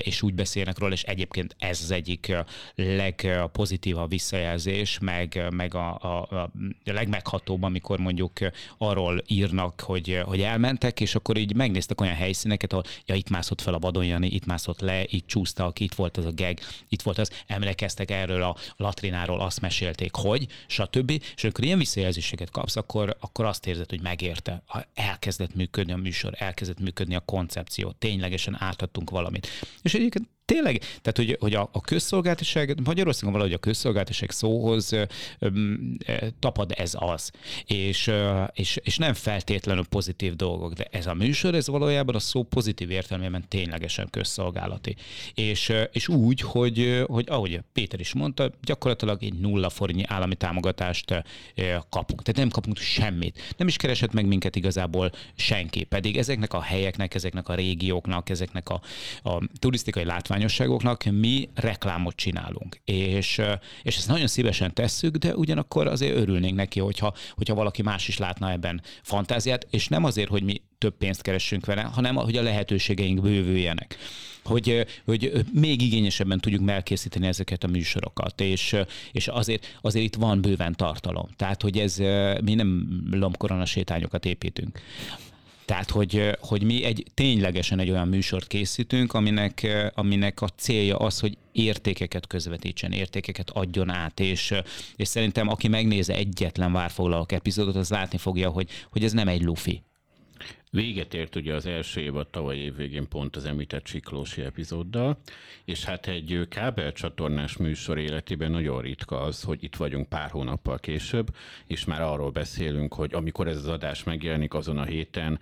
és úgy beszélnek róla, és egyébként ez az egyik legpozitívabb visszajelzés, meg, meg a, a, a legmeghatóbb, amikor mondjuk arról írnak, hogy, hogy elmentek, és akkor így megnéztek olyan helyszíneket, ahol ja, itt mászott fel a Badonjani, itt mászott le, itt csúsztak, itt volt az a geg, itt volt az, emlékeztek erről a latrináról, azt mesélték, hogy, stb. És amikor ilyen visszajelzéseket kapsz, akkor, akkor azt érzed, hogy megérte. Elkezdett működni a műsor, elkezdett működni a koncepció, ténylegesen átadtunk valamit. És egyébként tényleg, tehát hogy, hogy a, a közszolgáltaság, Magyarországon valahogy a közszolgáltaság szóhoz ö, ö, tapad ez az. És, ö, és, és nem feltétlenül pozitív dolgok, de ez a műsor, ez valójában a szó pozitív értelmében ténylegesen közszolgálati. És, és úgy, hogy, hogy ahogy Péter is mondta, gyakorlatilag egy nulla forintnyi állami támogatást kapunk. Tehát nem kapunk semmit. Nem is keresett meg minket igazából senki. Pedig ezeknek a helyeknek, ezeknek a régióknak, ezeknek a, a turisztikai látványoknak látványosságoknak mi reklámot csinálunk. És, és ezt nagyon szívesen tesszük, de ugyanakkor azért örülnénk neki, hogyha, hogyha valaki más is látna ebben fantáziát, és nem azért, hogy mi több pénzt keressünk vele, hanem hogy a lehetőségeink bővüljenek. Hogy, hogy még igényesebben tudjuk elkészíteni ezeket a műsorokat, és, és azért, azért itt van bőven tartalom. Tehát, hogy ez mi nem lomkorona sétányokat építünk. Tehát, hogy, hogy mi egy ténylegesen egy olyan műsort készítünk, aminek, aminek a célja az, hogy értékeket közvetítsen, értékeket adjon át, és, és szerintem aki megnézi egyetlen várfoglalók epizódot, az látni fogja, hogy, hogy ez nem egy lufi, Véget ért ugye az első évad tavaly év végén pont az említett Siklósi epizóddal, és hát egy kábelcsatornás műsor életében nagyon ritka az, hogy itt vagyunk pár hónappal később, és már arról beszélünk, hogy amikor ez az adás megjelenik, azon a héten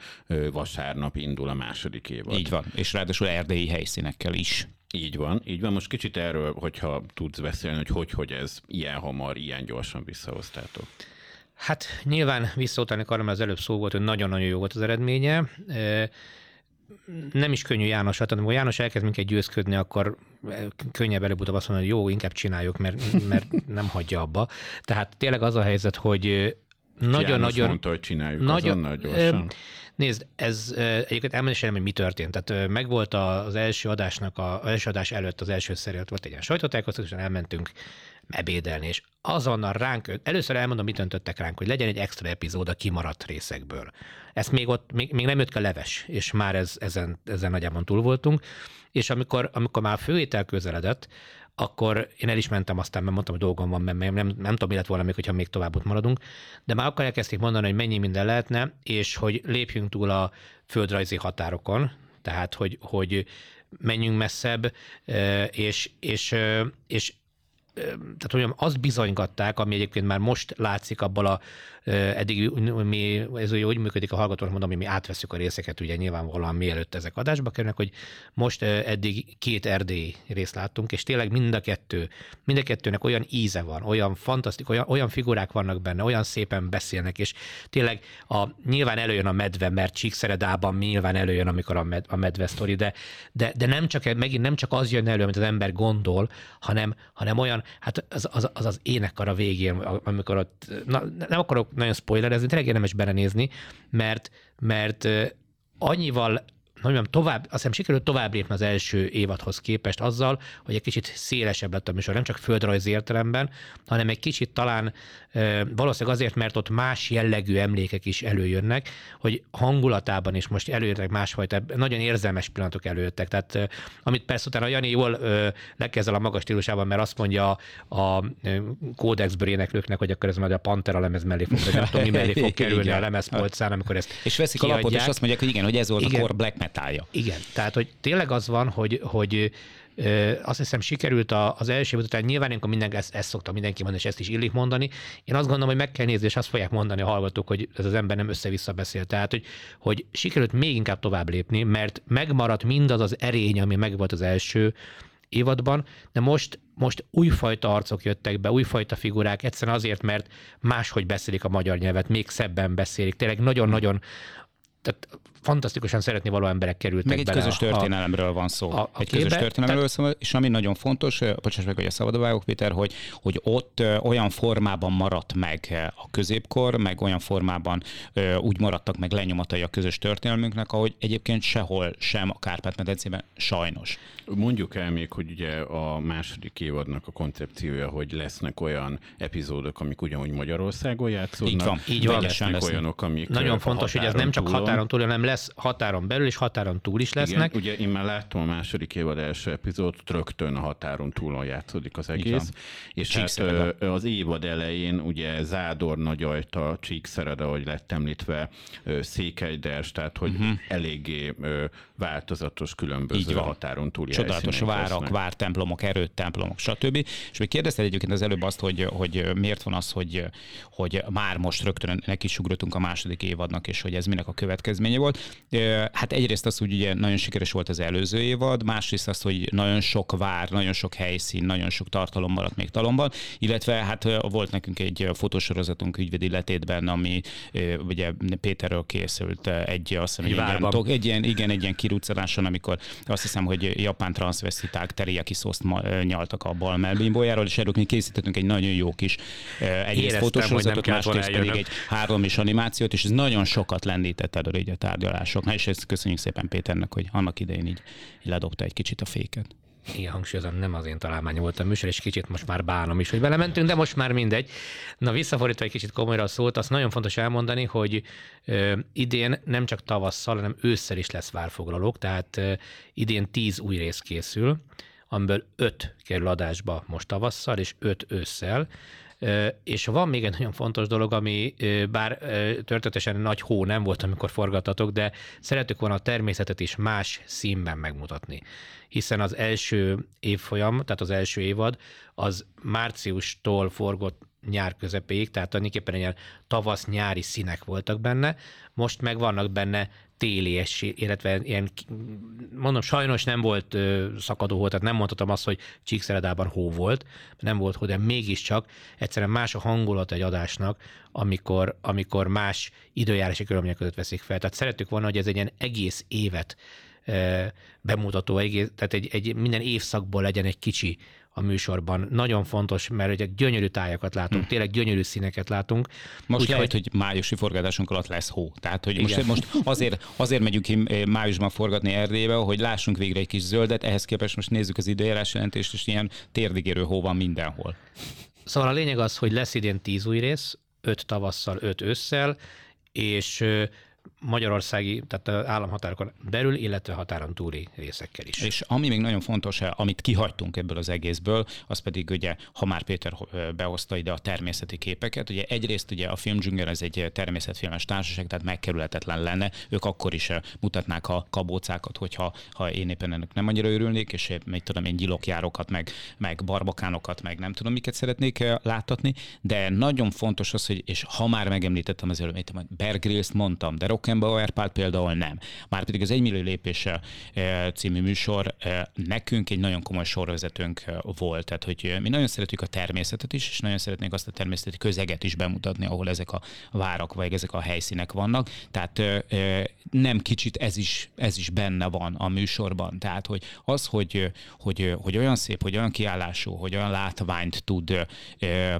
vasárnap indul a második évad. Így van, és ráadásul erdélyi helyszínekkel is. Így van, így van. Most kicsit erről, hogyha tudsz beszélni, hogy hogy, hogy ez ilyen hamar, ilyen gyorsan visszahoztátok. Hát nyilván visszautalni akarom, az előbb szó volt, hogy nagyon-nagyon jó volt az eredménye. Nem is könnyű János, hát amikor János elkezd minket győzködni, akkor könnyebb előbb-utóbb azt mondani, hogy jó, inkább csináljuk, mert, mert nem hagyja abba. Tehát tényleg az a helyzet, hogy nagyon-nagyon... mondta, hogy csináljuk nagyon, nagyon Nézd, ez egyébként elmondani hogy mi történt. Tehát megvolt az első adásnak, az első adás előtt az első szerint volt egy ilyen sajtótájékoztatás, elmentünk ebédelni, és azonnal ránk, először elmondom, mit öntöttek ránk, hogy legyen egy extra epizód a kimaradt részekből. Ezt még ott, még, még nem jött ki a leves, és már ez, ezen, ezen nagyjából túl voltunk, és amikor, amikor már a főétel közeledett, akkor én el is mentem, aztán mert mondtam, hogy dolgom van, mert nem, nem, nem tudom, mi lett volna még, hogyha még tovább ott maradunk, de már akkor elkezdték mondani, hogy mennyi minden lehetne, és hogy lépjünk túl a földrajzi határokon, tehát hogy, hogy menjünk messzebb, és, és, és tehát mondjam, azt bizonygatták, ami egyébként már most látszik abból a eddig mi, ez úgy működik a hallgatónak, mondom, hogy mi átveszük a részeket, ugye nyilvánvalóan mielőtt ezek adásba kerülnek, hogy most eddig két erdély részt láttunk, és tényleg mind a kettő, mind a kettőnek olyan íze van, olyan fantasztik, olyan, olyan figurák vannak benne, olyan szépen beszélnek, és tényleg a, nyilván előjön a medve, mert Csíkszeredában nyilván előjön, amikor a, med, a medve sztori, de, de, de nem csak, megint nem csak az jön elő, amit az ember gondol, hanem, hanem olyan, hát az az, az, az énekkar a végén, amikor ott, na, nem akarok nagyon spoilerezni, tényleg érdemes belenézni, mert, mert annyival mondjam, tovább, azt hiszem sikerült tovább lépni az első évadhoz képest azzal, hogy egy kicsit szélesebb lett a műsor, nem csak földrajzi értelemben, hanem egy kicsit talán valószínűleg azért, mert ott más jellegű emlékek is előjönnek, hogy hangulatában is most előjöttek másfajta, nagyon érzelmes pillanatok előjöttek. Tehát amit persze utána Jani jól lekezzel a magas stílusában, mert azt mondja a, a kódexből éneklőknek, hogy akkor ez majd a Pantera lemez mellé fog, vagy nem tudom, mi mellé fog (laughs) kerülni a lemezpolcán, amikor ezt És veszik kiadják. alapot, és azt mondják, hogy igen, hogy ez volt igen. a core black metalja. Igen, tehát hogy tényleg az van, hogy, hogy azt hiszem sikerült az első év után, nyilván amikor minden, ezt, ezt szokta mindenki mondani, és ezt is illik mondani. Én azt gondolom, hogy meg kell nézni, és azt fogják mondani a hallgatók, hogy ez az ember nem össze-vissza beszél. Tehát, hogy, hogy sikerült még inkább tovább lépni, mert megmaradt mindaz az erény, ami megvolt az első évadban, de most, most újfajta arcok jöttek be, újfajta figurák, egyszerűen azért, mert máshogy beszélik a magyar nyelvet, még szebben beszélik. Tényleg nagyon-nagyon tehát fantasztikusan szeretni való emberek kerültek Meg egy bele közös történelemről a, van szó. A, a egy képbe, közös történelemről tehát... szó, és ami nagyon fontos, bocsáss meg, hogy a szabadobágok, Péter, hogy, hogy ott olyan formában maradt meg a középkor, meg olyan formában úgy maradtak meg lenyomatai a közös történelmünknek, ahogy egyébként sehol sem a Kárpát-medencében sajnos. Mondjuk el még, hogy ugye a második évadnak a koncepciója, hogy lesznek olyan epizódok, amik ugyanúgy Magyarországon játszódnak. Így van, így van. Lesznek olyanok, amik Nagyon fontos, hogy ez nem csak határon túl, hanem lesz határon belül és határon túl is lesznek. Igen, ugye én már láttam a második évad első epizódot, rögtön a határon túlon játszódik az egész. És hát az évad elején ugye Zádor, Nagyajta, Csíkszereda, ahogy lett említve, Székelyders, tehát hogy uh-huh. eléggé változatos, különböző határon túl Csodálatos várak, lesznek. vártemplomok, erőtemplomok, stb. És még kérdezted egyébként az előbb azt, hogy, hogy miért van az, hogy, hogy már most rögtön neki a második évadnak, és hogy ez minek a következménye volt. Hát egyrészt az, hogy ugye nagyon sikeres volt az előző évad, másrészt az, hogy nagyon sok vár, nagyon sok helyszín, nagyon sok tartalom maradt még talomban, illetve hát volt nekünk egy fotósorozatunk ügyvédi letétben, ami ugye Péterről készült egy, azt hiszem, egy, ilyen, egy ilyen, igen, egy ilyen kiruccanáson, amikor azt hiszem, hogy japán transvestiták teriyaki szószt nyaltak a bal melbimbójáról, és erről mi készítettünk egy nagyon jó kis egész fotósorozatot, másrészt pedig egy három is animációt, és ez nagyon sokat lendített elő így a tárgyalásoknál, és ezt köszönjük szépen Péternek, hogy annak idején így, így ledobta egy kicsit a féket. Igen, hangsúlyozom, nem az én találmányom volt a műsor, és kicsit most már bánom is, hogy belementünk, de most már mindegy. Na visszafordítva egy kicsit komolyra a szót, azt nagyon fontos elmondani, hogy ö, idén nem csak tavasszal, hanem ősszel is lesz várfoglalók, tehát ö, idén tíz új rész készül, amiből öt kerül adásba most tavasszal, és öt ősszel. És van még egy nagyon fontos dolog, ami bár történetesen nagy hó nem volt, amikor forgattatok, de szeretük volna a természetet is más színben megmutatni. Hiszen az első évfolyam, tehát az első évad, az márciustól forgott nyár közepéig, tehát tulajdonképpen ilyen tavasz-nyári színek voltak benne, most meg vannak benne téli, illetve ilyen, mondom, sajnos nem volt szakadó hó, tehát nem mondhatom azt, hogy Csíkszeredában hó volt, nem volt hó, de mégiscsak egyszerűen más a hangulat egy adásnak, amikor, amikor más időjárási körülmények között veszik fel. Tehát szerettük volna, hogy ez egy ilyen egész évet bemutató, egész, tehát egy, egy minden évszakból legyen egy kicsi a műsorban. Nagyon fontos, mert ugye gyönyörű tájakat látunk, hm. tényleg gyönyörű színeket látunk. Most Úgy, lehet, hogy májusi forgatásunk alatt lesz hó. Tehát, hogy most, most azért, azért megyünk ki eh, májusban forgatni Erdélybe, hogy lássunk végre egy kis zöldet, ehhez képest most nézzük az időjárás jelentést, és ilyen térdigérő hó van mindenhol. Szóval a lényeg az, hogy lesz idén tíz új rész, öt tavasszal, öt ősszel, és magyarországi, tehát államhatárokon belül, illetve határon túli részekkel is. És ami még nagyon fontos, amit kihagytunk ebből az egészből, az pedig ugye, ha már Péter behozta ide a természeti képeket, ugye egyrészt ugye a Filmdzsunger ez egy természetfilmes társaság, tehát megkerülhetetlen lenne, ők akkor is mutatnák a kabócákat, hogyha ha én éppen ennek nem annyira örülnék, és még tudom én gyilokjárokat, meg, meg barbakánokat, meg nem tudom miket szeretnék láttatni, de nagyon fontos az, hogy, és ha már megemlítettem az előbb, Bear Grylls-t mondtam, de Rockenbauer Pál például nem. Márpedig az egymillió lépése című műsor nekünk egy nagyon komoly sorvezetőnk volt. Tehát, hogy mi nagyon szeretjük a természetet is, és nagyon szeretnénk azt a természeti közeget is bemutatni, ahol ezek a várak vagy ezek a helyszínek vannak. Tehát nem kicsit ez is, ez is benne van a műsorban. Tehát, hogy az, hogy, hogy, hogy olyan szép, hogy olyan kiállású, hogy olyan látványt tud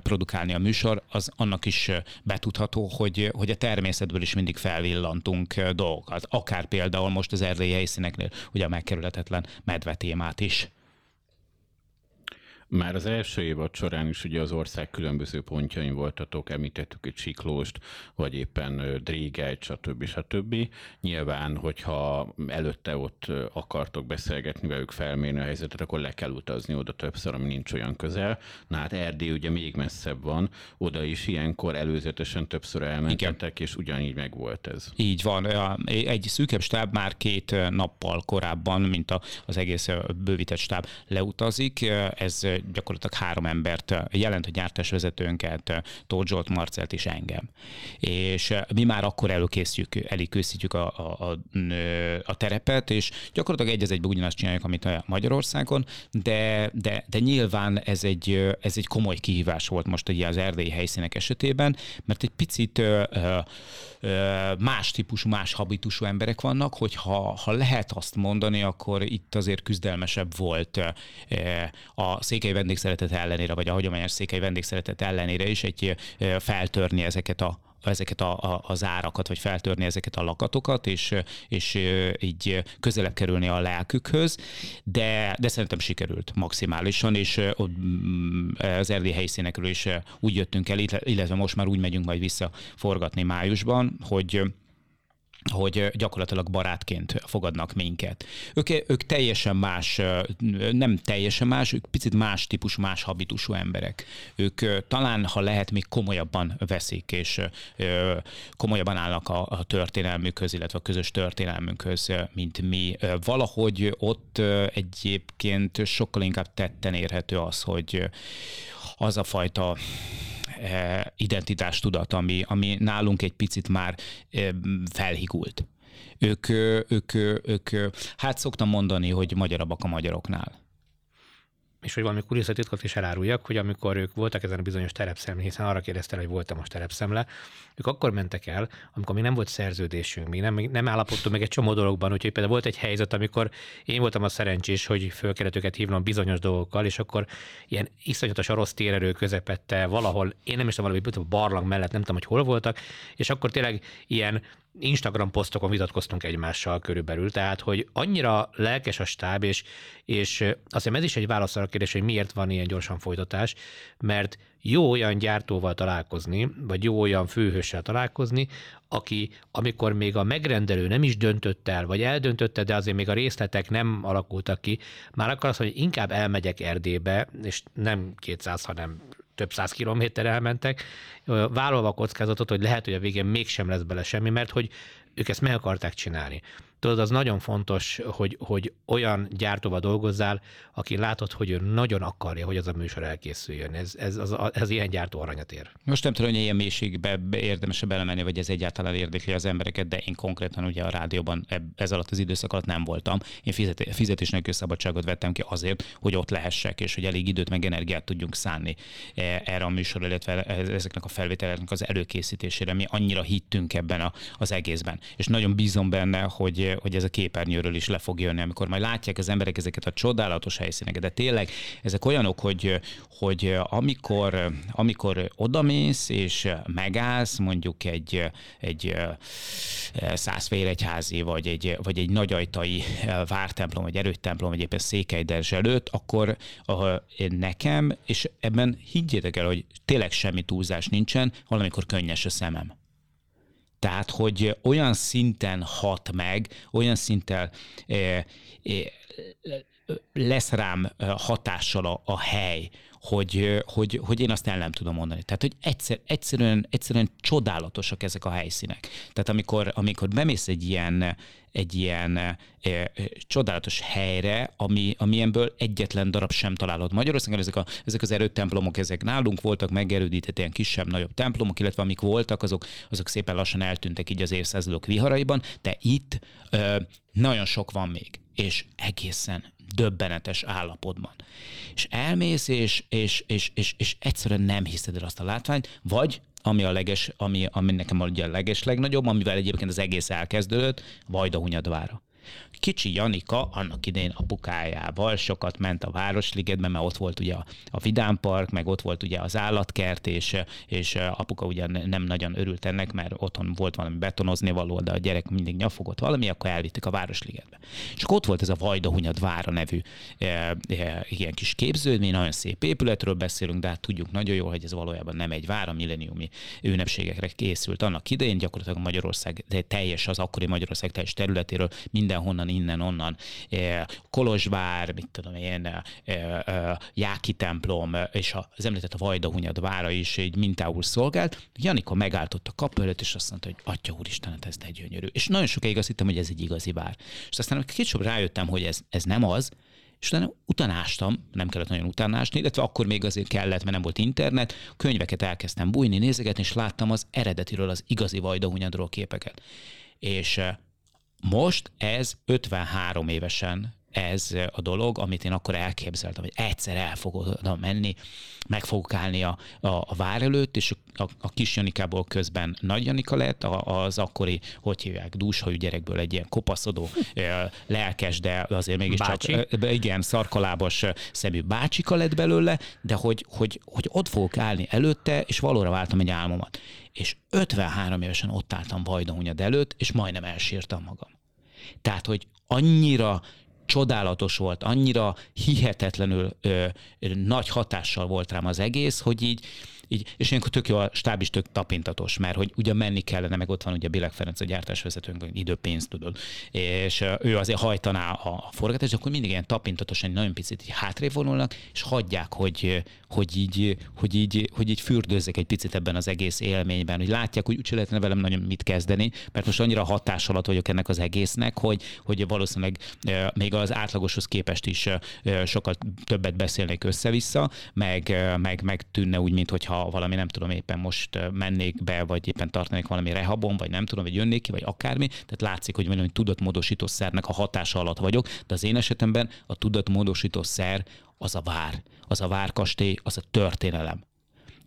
produkálni a műsor, az annak is betudható, hogy, hogy a természetből is mindig felvillantunk dolgokat. Akár például most az erdélyi helyszíneknél ugye a megkerülhetetlen medve témát is. Már az első évad során is ugye az ország különböző pontjain voltatok, említettük egy Siklóst, vagy éppen Drégelyt, stb. stb. Nyilván, hogyha előtte ott akartok beszélgetni velük, felmérni a helyzetet, akkor le kell utazni oda többször, ami nincs olyan közel. Na hát Erdély ugye még messzebb van, oda is ilyenkor előzetesen többször elmentetek, és ugyanígy meg volt ez. Így van. Egy szűkebb stáb már két nappal korábban, mint az egész bővített stáb leutazik. Ez gyakorlatilag három embert jelent, hogy gyártásvezetőnket, Tóth Zsolt, Marcelt és engem. És mi már akkor előkészítjük, előkészítjük a, a, a, a terepet, és gyakorlatilag egy az egyben ugyanazt csináljuk, amit a Magyarországon, de, de, de nyilván ez egy, ez egy komoly kihívás volt most ugye az erdélyi helyszínek esetében, mert egy picit más típusú, más habitusú emberek vannak, hogy ha, lehet azt mondani, akkor itt azért küzdelmesebb volt a székely vendégszeretet ellenére, vagy a hagyományos székely vendégszeretet ellenére is egy feltörni ezeket a ezeket a, a, az árakat, vagy feltörni ezeket a lakatokat, és, és így közelebb kerülni a lelkükhöz, de, de szerintem sikerült maximálisan, és mm, az erdély helyszínekről is úgy jöttünk el, illetve most már úgy megyünk majd vissza forgatni májusban, hogy hogy gyakorlatilag barátként fogadnak minket. Ők, ők teljesen más, nem teljesen más, ők picit más típus, más habitusú emberek. Ők talán, ha lehet, még komolyabban veszik, és komolyabban állnak a, a történelmükhöz, illetve a közös történelmünkhöz, mint mi. Valahogy ott egyébként sokkal inkább tetten érhető az, hogy az a fajta identitástudat, ami, ami nálunk egy picit már eh, felhigult. Ők, ők, ők, hát szoktam mondani, hogy magyarabbak a magyaroknál és hogy valami kuriózatitkot is eláruljak, hogy amikor ők voltak ezen a bizonyos terepszemlén, hiszen arra kérdezte, hogy voltam most terepszemle, ők akkor mentek el, amikor még nem volt szerződésünk, még nem, nem állapodtunk meg egy csomó dologban, úgyhogy például volt egy helyzet, amikor én voltam a szerencsés, hogy föl kellett őket hívnom bizonyos dolgokkal, és akkor ilyen iszonyatos a rossz térerő közepette valahol, én nem is tudom, valami barlang mellett, nem tudom, hogy hol voltak, és akkor tényleg ilyen Instagram posztokon vitatkoztunk egymással körülbelül, tehát hogy annyira lelkes a stáb, és, és azt hiszem ez is egy válasz a kérdés, hogy miért van ilyen gyorsan folytatás, mert jó olyan gyártóval találkozni, vagy jó olyan főhőssel találkozni, aki, amikor még a megrendelő nem is döntött el, vagy eldöntötte, de azért még a részletek nem alakultak ki, már akkor azt mondja, hogy inkább elmegyek Erdélybe, és nem 200, hanem több száz kilométer elmentek, vállalva a kockázatot, hogy lehet, hogy a végén mégsem lesz bele semmi, mert hogy ők ezt meg akarták csinálni. Tudod, az nagyon fontos, hogy, hogy olyan gyártóval dolgozzál, aki látod, hogy ő nagyon akarja, hogy az a műsor elkészüljön. Ez, ez, az, ez ilyen gyártó aranyat ér. Most nem tudom, hogy ilyen mélységbe érdemes belemenni, vagy ez egyáltalán érdekli az embereket, de én konkrétan ugye a rádióban ez alatt az időszak alatt nem voltam. Én fizet, fizetés nélkül szabadságot vettem ki azért, hogy ott lehessek, és hogy elég időt meg energiát tudjunk szánni e, erre a műsorra, illetve ezeknek a felvételeknek az előkészítésére. Mi annyira hittünk ebben a, az egészben. És nagyon bízom benne, hogy hogy ez a képernyőről is le fog jönni, amikor majd látják az emberek ezeket a csodálatos helyszíneket. De tényleg ezek olyanok, hogy, hogy amikor, amikor odamész és megállsz mondjuk egy, egy százfélegyházi, vagy egy, vagy egy nagyajtai vártemplom, vagy erőtemplom, vagy éppen székelyderzs előtt, akkor nekem, és ebben higgyétek el, hogy tényleg semmi túlzás nincsen, valamikor könnyes a szemem. Tehát, hogy olyan szinten hat meg, olyan szinten eh, eh, lesz rám hatással a, a hely, hogy, hogy, hogy én azt el nem tudom mondani. Tehát, hogy egyszer, egyszerűen, egyszerűen csodálatosak ezek a helyszínek. Tehát amikor, amikor bemész egy ilyen, egy ilyen e, e, csodálatos helyre, ami, amilyenből egyetlen darab sem találod Magyarországon. Ezek, a, ezek az erőtemplomok, ezek nálunk voltak megerődített ilyen kisebb-nagyobb templomok, illetve amik voltak, azok, azok szépen lassan eltűntek így az évszázadok viharaiban, de itt e, nagyon sok van még, és egészen döbbenetes állapotban. És elmész, és, és, és, és, és egyszerűen nem hiszed el azt a látványt, vagy ami, a leges, ami, ami nekem ugye a leges legnagyobb, amivel egyébként az egész elkezdődött, Vajdahunyadvára. Kicsi Janika annak idején apukájával sokat ment a Városligetbe, mert ott volt ugye a, a Vidám meg ott volt ugye az állatkert, és, és apuka ugye nem nagyon örült ennek, mert otthon volt valami betonozni való, de a gyerek mindig nyafogott valami, akkor elvitték a Városligetbe. És akkor ott volt ez a Vajdahunyad vára nevű e, e, ilyen kis képződmény, nagyon szép épületről beszélünk, de hát tudjuk nagyon jól, hogy ez valójában nem egy vár, a milleniumi ünnepségekre készült annak idején, gyakorlatilag Magyarország, de teljes az akkori Magyarország teljes területéről mindenhonnan innen-onnan, Kolozsvár, mit tudom én, Jáki templom, és az említett a Vajdahunyad vára is egy mintául szolgált. Janika megáltott a kapu előtt, és azt mondta, hogy Atya úristen, hát ez egy gyönyörű. És nagyon sokáig azt hittem, hogy ez egy igazi vár. És aztán kicsit rájöttem, hogy ez, ez nem az, és utána utánástam, nem kellett nagyon utánásni, illetve akkor még azért kellett, mert nem volt internet, könyveket elkezdtem bújni, nézegetni, és láttam az eredetiről, az igazi Vajdahunyadról képeket. És most ez 53 évesen ez a dolog, amit én akkor elképzeltem, hogy egyszer el fogok oda menni, meg fogok állni a, a, a vár előtt, és a, a kis Janikából közben nagy Janika lett, az akkori, hogy hívják, dúshajú gyerekből egy ilyen kopaszodó, lelkes, de azért mégis Bácsi. csak igen, szarkalábos szemű bácsika lett belőle, de hogy, hogy, hogy ott fogok állni előtte, és valóra váltam egy álmomat. És 53 évesen ott álltam Vajdahunyad előtt, és majdnem elsírtam magam. Tehát, hogy annyira csodálatos volt, annyira hihetetlenül ö, nagy hatással volt rám az egész, hogy így így, és ilyenkor tök jó, a stáb is tök tapintatos, mert hogy ugye menni kellene, meg ott van ugye Bilek Ferenc a gyártásvezetőnk, időpénzt tudod, és ő azért hajtaná a forgatást, akkor mindig ilyen tapintatosan, nagyon picit így hátrébb vonulnak, és hagyják, hogy, hogy így, hogy így, hogy így fürdőzzek egy picit ebben az egész élményben, hogy látják, hogy úgyse lehetne velem nagyon mit kezdeni, mert most annyira hatás alatt vagyok ennek az egésznek, hogy, hogy valószínűleg még az átlagoshoz képest is sokkal többet beszélnék össze-vissza, meg, meg, meg tűnne úgy, mintha valami nem tudom éppen most mennék be, vagy éppen tartanék valami rehabon, vagy nem tudom, vagy jönnék ki, vagy akármi. Tehát látszik, hogy valami tudatmódosító szernek a hatása alatt vagyok, de az én esetemben a tudatmódosító szer az a vár, az a várkastély, az a történelem.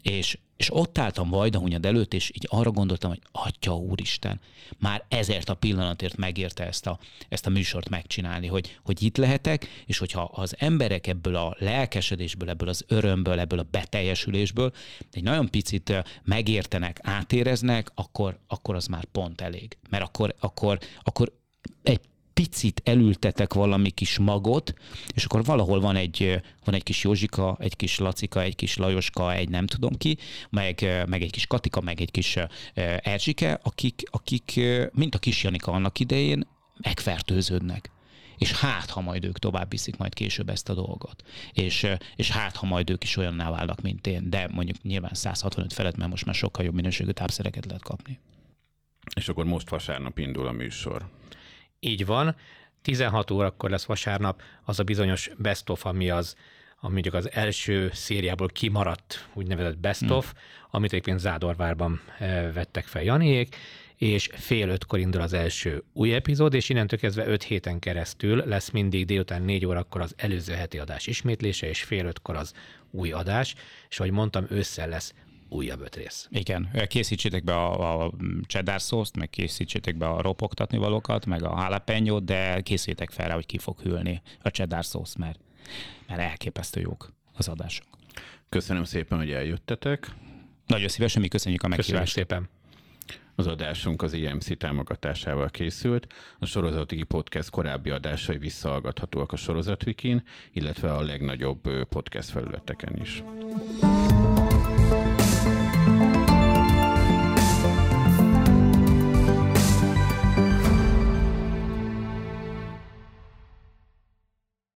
És És ott álltam Vajdahunyad előtt, és így arra gondoltam, hogy Atya Úristen, már ezért a pillanatért megérte ezt a, ezt a műsort megcsinálni, hogy, hogy itt lehetek, és hogyha az emberek ebből a lelkesedésből, ebből az örömből, ebből a beteljesülésből egy nagyon picit megértenek, átéreznek, akkor, akkor az már pont elég. Mert akkor, akkor, akkor egy picit elültetek valami kis magot, és akkor valahol van egy, van egy kis Józsika, egy kis Lacika, egy kis Lajoska, egy nem tudom ki, meg, meg egy kis Katika, meg egy kis Erzsike, akik, akik mint a kis Janika annak idején megfertőződnek és hát, ha majd ők tovább viszik majd később ezt a dolgot. És, és hát, ha majd ők is olyanná válnak, mint én, de mondjuk nyilván 165 felett, mert most már sokkal jobb minőségű tápszereket lehet kapni. És akkor most vasárnap indul a műsor. Így van. 16 órakor lesz vasárnap az a bizonyos best of, ami az, ami mondjuk az első szériából kimaradt úgynevezett best hmm. of, amit egyébként Zádorvárban eh, vettek fel Janiék, és fél ötkor indul az első új epizód, és innentől kezdve öt héten keresztül lesz mindig délután négy órakor az előző heti adás ismétlése, és fél ötkor az új adás, és ahogy mondtam, ősszel lesz újabb öt rész. Igen, készítsétek be a, a cheddar szószt, meg készítsétek be a ropogtatni valókat, meg a jalapeno de készítek fel rá, hogy ki fog hűlni a cheddar szószt, mert, mert elképesztő jók az adások. Köszönöm szépen, hogy eljöttetek. Nagyon szívesen, mi köszönjük a meghívást. Köszönjük szépen. Az adásunk az IMC támogatásával készült. A Sorozatwiki Podcast korábbi adásai visszahallgathatóak a Sorozatwikin, illetve a legnagyobb podcast felületeken is.